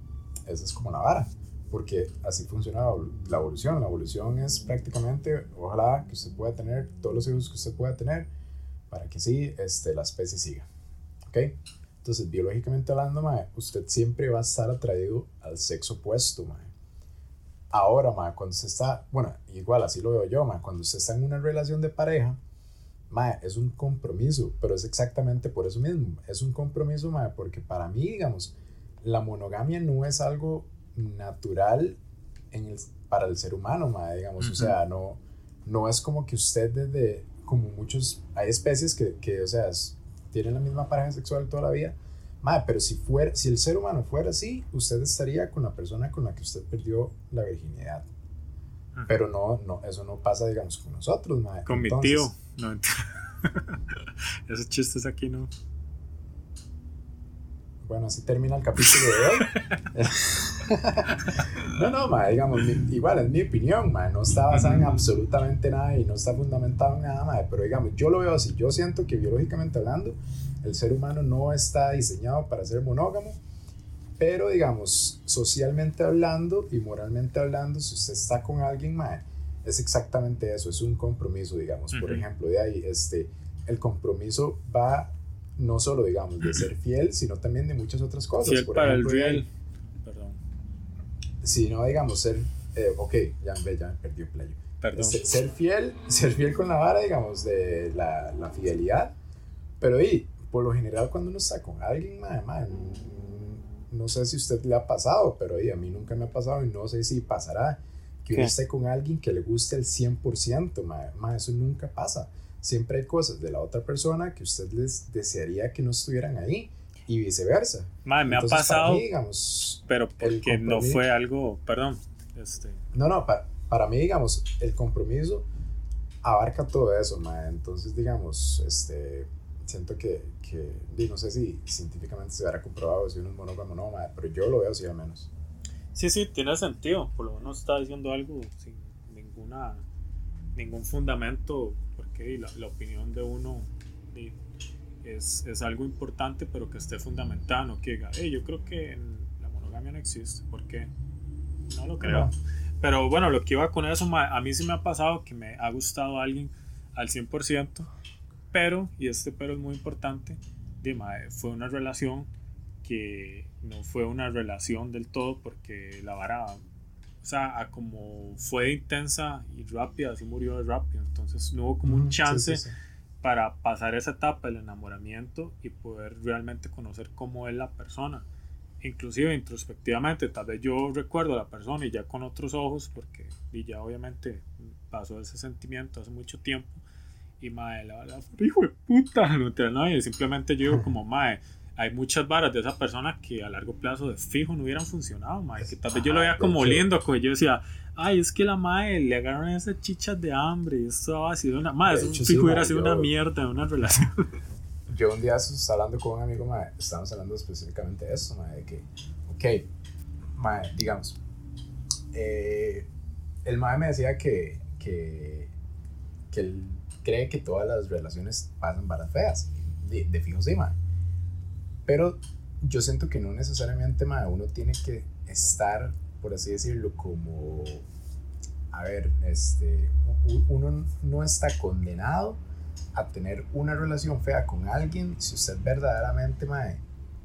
Esa es como la vara, porque así funciona la evolución. La evolución es prácticamente, ojalá que usted pueda tener todos los hijos que usted pueda tener para que sí este, la especie siga. ¿Ok? Entonces, biológicamente hablando, usted siempre va a estar atraído al sexo opuesto. Mae. Ahora, mae, cuando usted está, bueno, igual así lo veo yo, mae, cuando usted está en una relación de pareja, Mae, es un compromiso, pero es exactamente por eso mismo. Es un compromiso, mae, porque para mí, digamos, la monogamia no es algo natural en el, para el ser humano, mae, digamos. O sea, no, no es como que usted desde, como muchos, hay especies que, que o sea, tienen la misma pareja sexual toda la vida. Mae, pero si, fuera, si el ser humano fuera así, usted estaría con la persona con la que usted perdió la virginidad. Pero no, no, eso no pasa, digamos, con nosotros, mae.
Con mi
Entonces,
tío. No, ent- Esos chistes aquí no.
Bueno, así termina el capítulo de hoy. no, no, ma, digamos, mi- igual es mi opinión, ma, no está basada en absolutamente nada y no está fundamentado en nada, ma, pero digamos, yo lo veo así, yo siento que biológicamente hablando, el ser humano no está diseñado para ser monógamo, pero digamos, socialmente hablando y moralmente hablando, si usted está con alguien, ma, es exactamente eso, es un compromiso, digamos, por
Ujú.
ejemplo, de ahí, este, el compromiso va no solo, digamos, de ser fiel, sino también de muchas otras cosas.
Fiel
Por
para el
ejemplo, ahí,
real. Perdón.
Si no, digamos, ser, eh, ok, ya, ya me perdí el playo.
Perdón.
Este, ser fiel, ser fiel con la vara, digamos, de la, la fidelidad, pero y, por lo general cuando uno está con alguien, madre, madre, no sé si usted le ha pasado, pero y, a mí nunca me ha pasado y no sé si pasará que uno esté con alguien que le guste el 100%, madre, madre, eso nunca pasa. Siempre hay cosas de la otra persona que usted les desearía que no estuvieran ahí y viceversa.
Madre, me ha
Entonces,
pasado,
mí, digamos,
pero porque no fue algo. Perdón. Este.
No, no, para, para mí, digamos, el compromiso abarca todo eso, ma. Entonces, digamos, este, siento que, que no sé si científicamente se hubiera comprobado si uno es monógamo o no, pero yo lo veo así al menos.
Sí, sí, tiene sentido. Por lo menos está diciendo algo sin ninguna ningún fundamento, porque la, la opinión de uno es, es algo importante, pero que esté fundamentado, no que diga, "Hey, yo creo que en la monogamia no existe, ¿por qué? No lo creo.
No.
Pero bueno, lo que iba con eso, ma, a mí sí me ha pasado que me ha gustado alguien al 100%, pero, y este pero es muy importante, fue una relación que no fue una relación del todo porque la vara, o sea, a como fue intensa y rápida, así murió de rápido, entonces no hubo como un
Ujú, sí,
chance
sí, sí.
para pasar esa etapa del enamoramiento y poder realmente conocer cómo es la persona. Inclusive introspectivamente, tal vez yo recuerdo a la persona y ya con otros ojos, porque y ya obviamente pasó ese sentimiento hace mucho tiempo. Y mae, la verdad, hijo de puta, no te no, y simplemente yo digo como mae, hay muchas varas de esa persona que a largo plazo de fijo no hubieran funcionado, mae, que tal vez yo lo veía como lindo, como yo decía, ay, es que la mae le agarraron esas chichas de hambre y esto ha sido una, mae, eso
hecho,
fijo
sí,
hubiera
mae,
sido
yo-
una mierda una relación.
Yo un día estaba hablando con un amigo, ma, estábamos hablando específicamente de eso, ma, de que, ok, ma, digamos, eh, el mae me decía que, que, que él cree que todas las relaciones pasan varas feas, de, de fijo sí, ma. Pero yo siento que no necesariamente, ma, uno tiene que estar, por así decirlo, como, a ver, este, uno no está condenado a tener una relación fea con alguien si usted verdaderamente mae,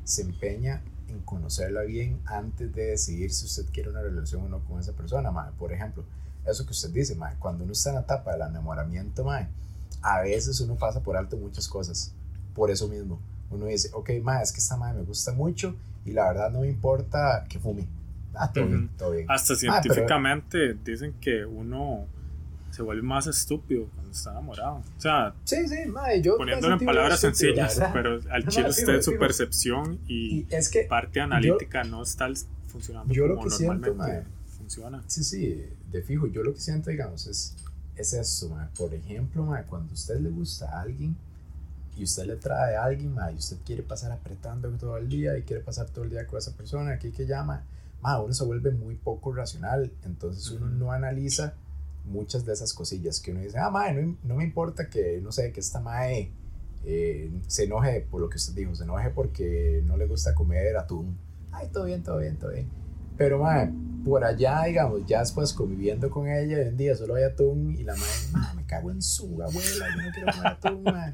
se empeña en conocerla bien antes de decidir si usted quiere una relación o no con esa persona. Mae. Por ejemplo, eso que usted dice, mae, cuando uno está en la etapa del enamoramiento, mae, a veces uno pasa por alto muchas cosas. Por eso mismo, uno dice, ok, mae, es que esta madre me gusta mucho y la verdad no me importa que fume. Ah, todo bien,
Ujú.
todo bien.
Hasta
Ah, pero-
científicamente dicen que uno se vuelve más estúpido cuando está enamorado. O sea,
Sí, sí, mae, yo
poniéndolo en palabras sencillas, pero al chile usted, su percepción y,
Y es que
parte analítica no está funcionando
yo lo
como
que siento,
normalmente
mae,
funciona.
Sí, sí, de fijo. Yo lo que siento, digamos, es, es eso. Por ejemplo, mae, cuando a usted le gusta a alguien y usted le trae a alguien, mae, y usted quiere pasar apretando todo el día y quiere pasar todo el día con esa persona aquí que llama, mae, uno se vuelve muy poco racional. Entonces uno no analiza muchas de esas cosillas que uno dice, ah, mae, no, no me importa que, no sé, que esta mae eh, se enoje por lo que usted dijo, se enoje porque no le gusta comer atún. Ay, todo bien, todo bien, todo bien. Pero, mae, por allá, digamos, ya después conviviendo con ella, hoy en día solo hay atún y la madre, mae, me cago en su abuela, yo no quiero comer atún, mae.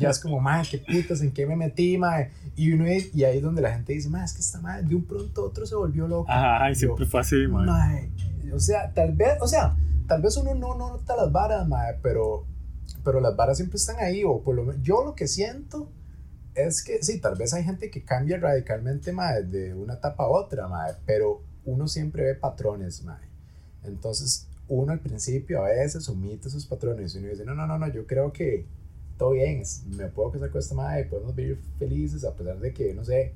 Ya es como, mae, qué putas, ¿en qué me metí, mae? Y, uno, es- y ahí es donde la gente dice, mae, es que esta madre de un pronto otro se volvió loco.
Ajá, y
Yo,
siempre fue así, man.
Mae, o sea, tal vez, o sea, tal vez uno no, no nota las varas, mae, pero, pero las varas siempre están ahí, o por lo menos, yo lo que siento es que, sí, tal vez hay gente que cambia radicalmente, mae, de una etapa a otra, mae, pero uno siempre ve patrones, mae. Entonces, uno al principio a veces omite esos patrones y uno dice, no, no, no, no, yo creo que todo bien, me puedo casar con esta madre, podemos vivir felices a pesar de que, no sé,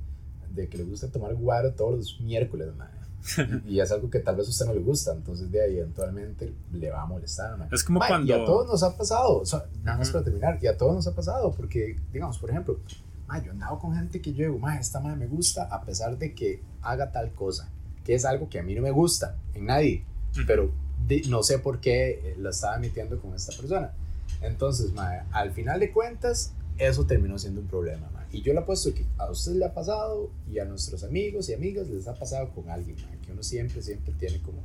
de que le gusta tomar guaro todos los miércoles, mae. y, es algo que tal vez a usted no le gusta, entonces de ahí eventualmente le va a molestar. ¿no?
Es como cuando...
Y a todos nos ha pasado, nada más para terminar, y a todos nos ha pasado, porque, digamos, por ejemplo, yo he andado con gente que yo digo, esta madre me gusta a pesar de que haga tal cosa, que es algo que a mí no me gusta en nadie, pero no sé por qué la estaba emitiendo con esta persona. Entonces, al final de cuentas, eso terminó siendo un problema. Y yo le apuesto que a usted le ha pasado y a nuestros amigos y amigas les ha pasado con alguien, que uno siempre, siempre tiene como,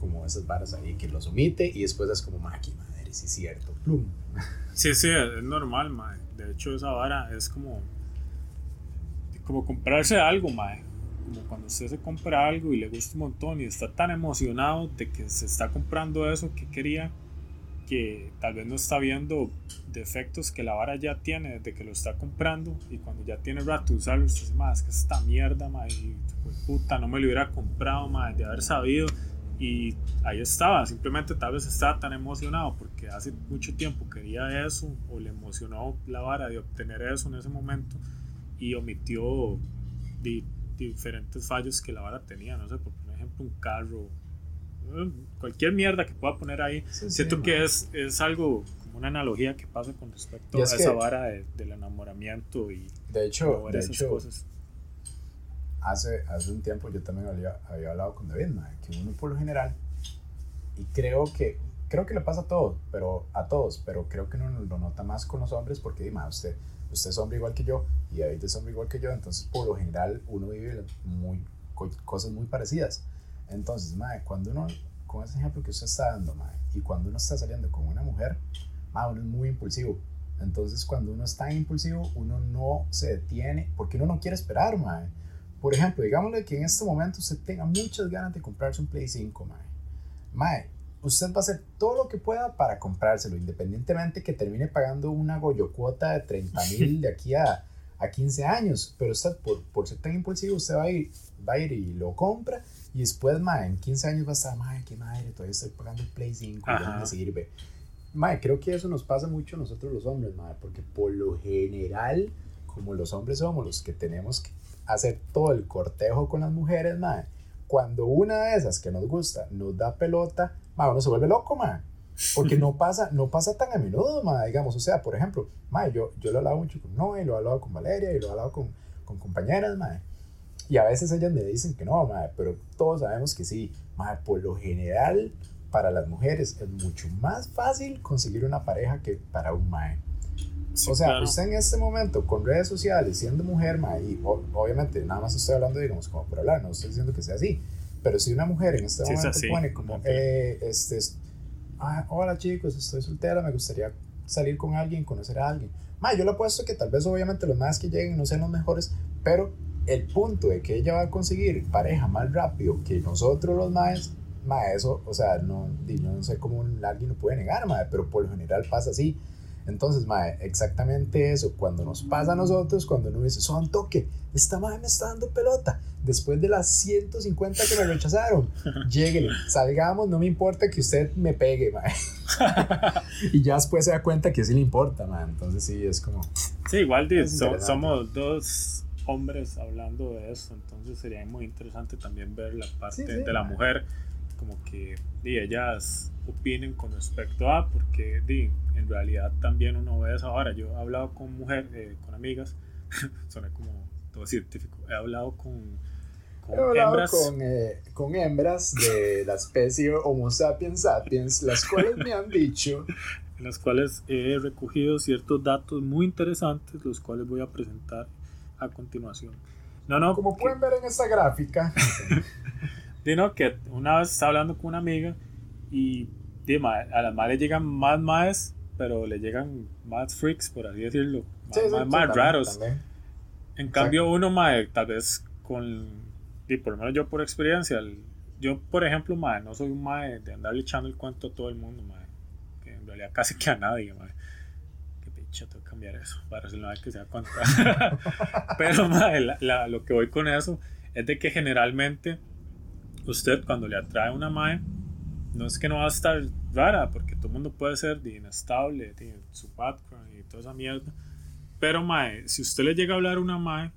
como esas varas ahí que los omite y después es como, madre, madre, sí es cierto, plum.
Sí, sí, es normal, madre. De hecho, esa vara es como, como comprarse algo, madre como cuando usted se compra algo y le gusta un montón y está tan emocionado de que se está comprando eso que quería que tal vez no está viendo defectos que la vara ya tiene desde que lo está comprando y cuando ya tiene rato de usarlo usted dice, más que esta mierda, ma, y, puta, no me lo hubiera comprado, ma, de haber sabido y ahí estaba, simplemente tal vez estaba tan emocionado porque hace mucho tiempo quería eso o le emocionó la vara de obtener eso en ese momento y omitió diferentes fallos que la vara tenía, no sé, por ejemplo un carro cualquier mierda que pueda poner ahí. Siento que es, es algo como una analogía que pasa con respecto a esa vara del enamoramiento y
de hecho, de hecho Hace, hace un tiempo yo también había, había hablado con David, que uno por lo general, y creo que creo que le pasa a todos, pero a todos, pero creo que uno lo nota más con los hombres porque dime, usted, usted es hombre igual que yo y David es hombre igual que yo, entonces por lo general uno vive muy, cosas muy parecidas. Entonces, madre, cuando uno, con ese ejemplo que usted está dando, madre, y cuando uno está saliendo con una mujer, madre, uno es muy impulsivo. Entonces, cuando uno es tan impulsivo, uno no se detiene porque uno no quiere esperar, madre. Por ejemplo, digámosle que en este momento usted tenga muchas ganas de comprarse un Play 5, madre. Usted va a hacer todo lo que pueda para comprárselo, independientemente que termine pagando una goyocuota de 30 mil de aquí a, a 15 años. Pero usted, por, por ser tan impulsivo, usted va a ir, va a ir y lo compra y después, mae, en 15 años va a estar, mae, qué madre, todavía estoy pagando el Play 5, ya me sirve. Mae, creo que eso nos pasa mucho a nosotros los hombres, mae, porque por lo general, como los hombres somos los que tenemos que hacer todo el cortejo con las mujeres, mae, cuando una de esas que nos gusta nos da pelota, mae, uno se vuelve loco, mae. Porque no pasa, no pasa tan a menudo, mae, digamos. O sea, por ejemplo, mae, yo, yo lo he hablado mucho con Noé, lo he hablado con Valeria y lo he hablado con, con compañeras, mae y a veces ellas me dicen que no, madre, pero todos sabemos que sí. Madre, por lo general, para las mujeres es mucho más fácil conseguir una pareja que para un mae. o sea, usted en este momento con redes sociales, siendo mujer, mae, y obviamente nada más estoy hablando, digamos, como por hablar, no estoy diciendo que sea así, pero si una mujer en este momento pone como, eh, este, ah, hola chicos, estoy soltera, me gustaría salir con alguien, conocer a alguien. Mae, yo le apuesto que tal vez obviamente los más que lleguen no sean los mejores, pero el punto de que ella va a conseguir pareja más rápido que nosotros los maes, mae, eso, o sea, no, no sé cómo alguien lo puede negar, mae, pero por lo general pasa así. Entonces, mae, exactamente eso, cuando nos pasa a nosotros, cuando uno dice, son toque, esta madre me está dando pelota, después de las 150 que me rechazaron, lléguele, salgamos, no me importa que usted me pegue, mae. y ya después se da cuenta que sí le importa, mae, entonces sí, es como...
Sí, igual somos dos hombres hablando de eso, entonces sería muy interesante también ver la parte de la mujer, como que di, ellas opinen con respecto a, porque di, en realidad también uno ve eso. Ahora, yo he hablado con mujeres, eh, con amigas, suena como todo científico, he hablado con,
con hembras. Con, eh, con hembras de la especie Homo sapiens sapiens, las cuales me han dicho
en las cuales he recogido ciertos datos muy interesantes, los cuales voy a presentar a continuación. No, no.
Como pueden ver en esta gráfica.
Dino que una vez estaba hablando con una amiga y a las madres llegan más más, pero le llegan más freaks, por así decirlo. Más, raros. En cambio, uno, mae, tal vez con. Y por lo menos yo por experiencia, yo, por ejemplo, mae, no soy un mae de andarle echando el cuento a todo el mundo, mae. Que en realidad casi que a nadie, mae tengo que cambiar eso para no que sea cuánta. Pero lo que voy con eso es de que generalmente usted cuando le atrae una mae, no es que no va a estar rara, porque todo el mundo puede ser inestable, tiene su background y toda esa mierda. Pero mae, si usted le llega a hablar a una mae,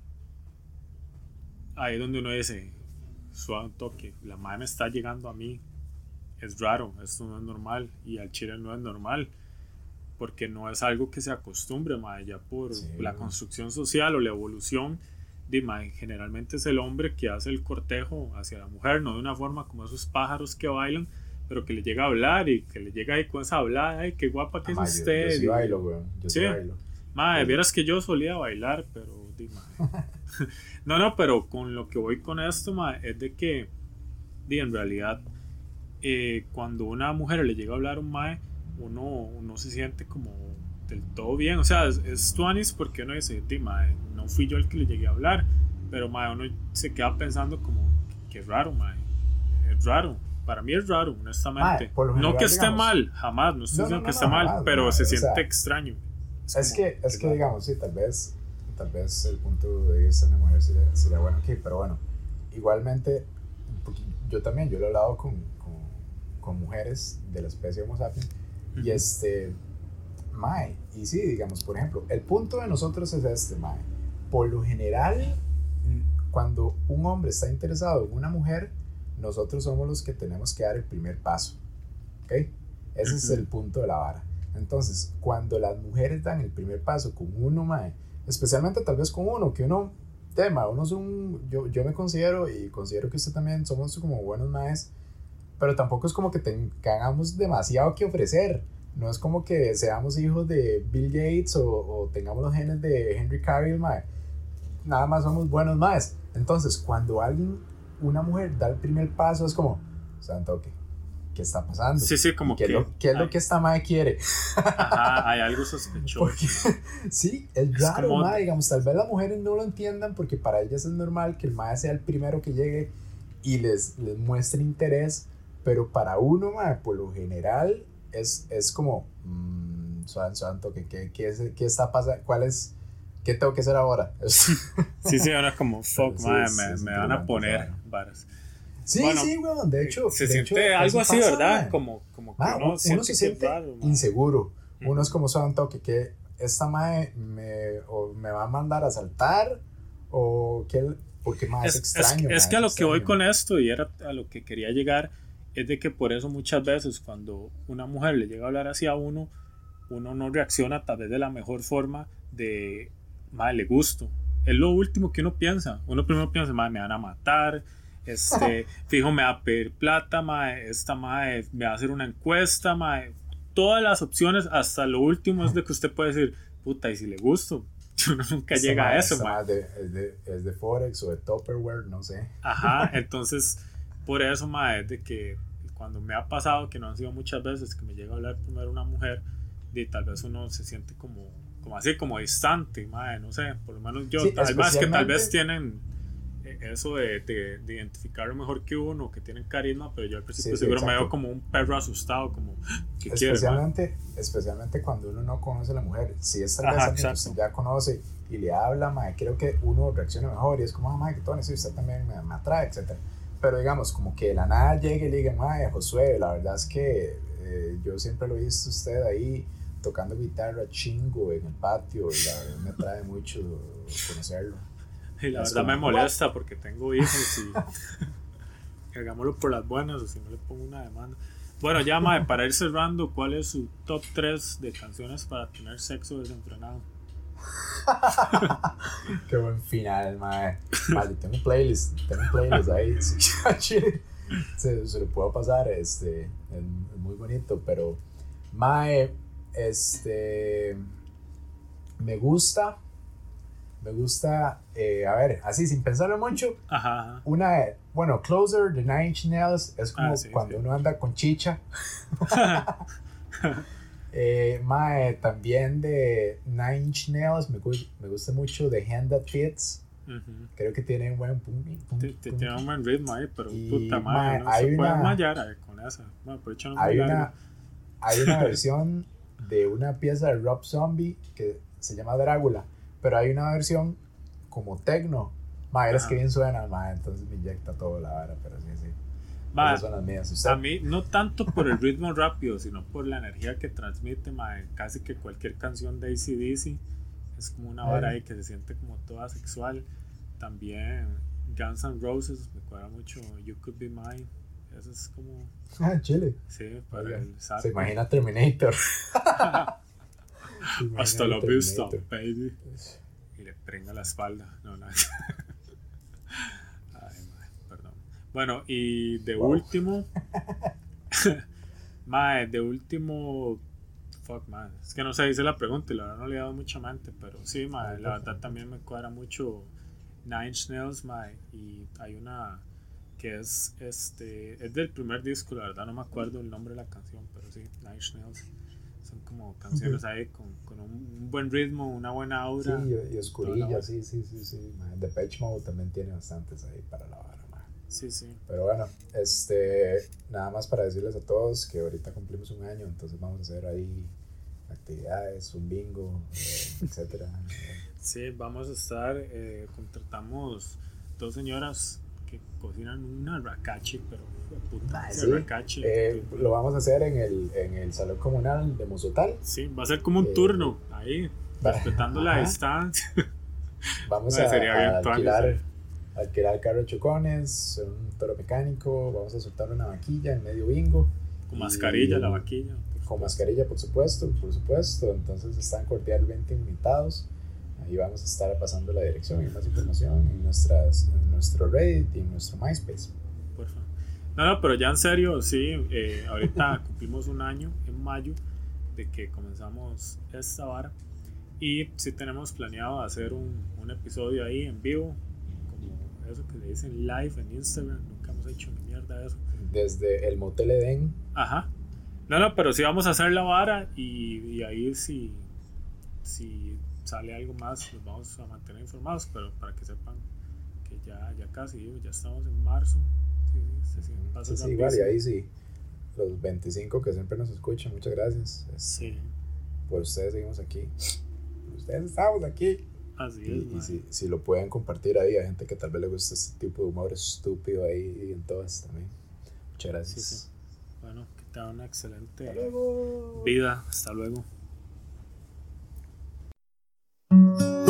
ahí es donde uno dice, suave un toque, la madre me está llegando a mí, es raro, esto no es normal, y al chile no es normal, porque no es algo que se acostumbre, madre, ya por
Sí,
la construcción social o la evolución, de, mae, generalmente es el hombre que hace el cortejo hacia la mujer, no de una forma como esos pájaros que bailan, pero que le llega a hablar y que le llega ahí con esa hablada, ay, qué guapa que
Ah,
es
yo-
usted.
Yo, sí
y-
bailo, weón. Yo sí,
Sí.
bailo.
Madre,
Sí.
vieras que yo solía bailar, pero no, no, pero con lo que voy con esto, madre, es de que, di, en realidad, eh, cuando una mujer le llega a hablar a un mae, uno, uno se siente como del todo bien. O sea, es, es tuanis porque uno dice, di, mae, no fui yo el que le llegué a hablar, pero mae, uno se queda pensando como, qué raro, mae. Es raro. Para mí es raro, honestamente.
Lo
no que esté
digamos-
mal, jamás, no estoy
No,
diciendo
no,
que
no,
esté
no,
mal,
jamás,
pero se
o
siente
sea,
extraño.
Es
como,
que, es que digamos, sí, tal vez, tal vez el punto de vista de una mujer sería, sería bueno aquí, pero bueno, igualmente, yo también, yo lo he hablado con, con, con mujeres de la especie Homo sapiens, y este, mae, y sí, digamos, por ejemplo, el punto de nosotros es este, mae, por lo general, cuando un hombre está interesado en una mujer, nosotros somos los que tenemos que dar el primer paso, ¿ok? Ese es
Ujú.
el punto de la vara. Entonces, cuando las mujeres dan el primer paso con uno, mae, especialmente tal vez con uno, que uno, tema, uno es un, yo, yo me considero y considero que usted también somos como buenos maes, pero tampoco es como que tengamos demasiado que ofrecer. No es como que seamos hijos de Bill Gates o, o tengamos los genes de Henry Cavill, mae. Nada más somos buenos maes. Entonces, cuando alguien, una mujer da el primer paso, es como, santo, ¿qué, qué está pasando?
Sí, sí, como
¿Qué,
que.
es lo, qué es lo
hay-
que esta mae quiere?
Ajá, hay algo sospechoso.
Porque, sí, es
Es
raro,
como-
mae, digamos, tal vez las mujeres no lo entiendan porque para ellas es normal que el mae sea el primero que llegue y les, les muestre interés, pero para uno, mae, por lo general es, es como, mmm, santo, ¿qué, qué, qué, es- qué está pasando? ¿Cuál es? ¿Qué tengo que hacer ahora?
Sí, sí, ahora como, fuck,
Sí,
madre,
sí,
me, me van a poner
claro.
Varas.
sí,
Bueno,
sí, weón, de hecho.
Se
de
siente
hecho,
algo así,
pasa,
¿verdad?
mae.
Como, como que
Ma,
uno,
uno,
siente
se
que
siente
raro,
inseguro. Uno es como son toque que esta mae me, o me va a mandar a saltar o que porque más es, extraño.
es, es que a lo que voy
extraño.
con esto, y era a lo que quería llegar, es de que por eso muchas veces cuando una mujer le llega a hablar hacia uno, uno no reacciona tal vez de la mejor forma de, madre, le gusto. Es lo último que uno piensa. Uno primero piensa, madre, me van a matar, este, fijo, me va a pedir plata, madre, esta madre me va a hacer una encuesta, madre. Todas las opciones, hasta lo último es de que usted puede decir, puta, y si le gusto. Uno nunca
Esta
llega
mae-
a eso, madre.
mae de- es, de, es de Forex o de Tupperware, no sé.
Ajá, entonces por eso, mae, es de que cuando me ha pasado, que no han sido muchas veces, que me llega a hablar primero una mujer, y tal vez uno se siente como, como así, como distante, mae, no sé, por lo menos yo,
Sí,
además que tal vez tienen eso de, de, de identificarlo mejor que uno, que tienen carisma, pero yo al principio
Sí, sí,
seguro me veo como un perro asustado, como, ¿qué quiere, mae?
Especialmente, especialmente cuando uno no conoce a la mujer. Si es tal vez que usted ya conoce y le habla, mae, creo que uno reacciona mejor y es como, ah, mae, que todo sí, usted también me, me atrae, etc. Pero digamos, como que de la nada llegue y le diga, mae, Josué, la verdad es que eh, yo siempre lo he visto usted ahí tocando guitarra chingo en el patio y la verdad me atrae mucho conocerlo.
Y la
Es
verdad me molesta porque tengo hijos y hagámoslo por las buenas o si no le pongo una demanda. Bueno, ya, Mae, para ir cerrando, ¿cuál es su top 3 de canciones para tener sexo desenfrenado?
Qué buen final, mae. Vale, tengo un playlist, tengo un playlist ahí. se, se lo puedo pasar, este, es, es muy bonito, pero mae, este, me gusta, me gusta, eh, a ver, así sin pensarlo mucho,
Ajá, ajá.
una, bueno, Closer de Nine Inch Nails es como
Ah, sí,
cuando
sí.
uno anda con chicha. Eh, mae, también de Nine Inch Nails me, me gusta mucho The Hand That Fits. Creo que tiene un buen pum, pum,
Te- te-
pum.
Tiene un buen ritmo ahí, pero
Y,
puta
mae,
madre, no
hay
se puede
una-
mallar eh, con esa. Bueno, por hecho no es
Hay una, hay una versión de una pieza de Rob Zombie que se llama Drácula, pero hay una versión como techno. Madre, es que bien suena, madre, entonces me inyecta todo la vara, pero sí, sí.
Mae,
Esas son las mías. ¿Usted?
A mí, no tanto por el ritmo rápido, sino por la energía que transmite, mae. Casi que cualquier canción de ACDC es como una vara ahí que se siente como toda sexual. También Guns N' Roses, me cuadra mucho You Could Be Mine. Eso es como.
Ah, Chile.
Sí, para
Oiga,
el saco.
Se imagina Terminator. Se
Hasta la vista, baby. Y le prenga la espalda. No, no. Ay, mae, perdón. Bueno, y de
Wow.
último. mae, de último. Fuck, man. Es que no sé, hice la pregunta y la verdad no le he dado mucha mente. Pero sí, mae, la verdad también me cuadra mucho Nine Inch Nails, mae. Y hay una que es este es del primer disco, la verdad no me acuerdo el nombre de la canción, pero sí, Nine Inch Nails. Son como canciones ahí con, con un, buen ritmo, una buena
Sí,
aura.
y, y
la
oscurilla, sí, sí, sí, sí. man. Depeche Mode también tiene bastantes ahí para la vara.
Sí, sí.
Pero bueno, este, nada más para decirles a todos que ahorita cumplimos un año, entonces vamos a hacer ahí actividades, un bingo, eh, etcétera.
Sí, vamos a estar, eh, contratamos dos señoras que cocinan una racache, pero puta,
Ah,
ese
sí.
racache.
Eh, lo vamos a hacer en el, en el Salón Comunal de Mozotal.
Sí, va a ser como un
eh,
turno ahí,
va-
respetando la distancia.
Vamos
No,
a, a alquilar, alquilar carro de chocones, un toro mecánico, vamos a soltar una vaquilla en medio bingo.
Con
Y-
mascarilla, la vaquilla.
Con mascarilla, por supuesto, por supuesto. Entonces están cordialmente invitados. Ahí vamos a estar pasando la dirección y más información en, nuestras, en nuestro Reddit y en nuestro MySpace.
Porfa. No, no, pero ya en serio, sí, eh, ahorita cumplimos un año en mayo de que comenzamos esta vara y sí tenemos planeado hacer un, un episodio ahí en vivo, como eso que le dicen live en Instagram, nunca hemos hecho ni mierda de eso.
Desde el Motel Edén,
Ajá. No, no, pero sí vamos a hacer la vara y, y ahí si, si sale algo más los vamos a mantener informados, pero para que sepan que ya, ya casi, ya estamos en marzo. Sí, sí,
sí, sí, y
rapidísimo.
ahí sí, los 25 que siempre nos escuchan, muchas gracias.
Sí,
Por ustedes seguimos aquí. Por ustedes estamos aquí.
así
Y,
es.
y si, si lo pueden compartir ahí a gente que tal vez le gusta este tipo de humor estúpido ahí en todas también. Muchas gracias.
Sí, sí. Bueno, que tengan una excelente
Hasta
vida. Hasta luego. Música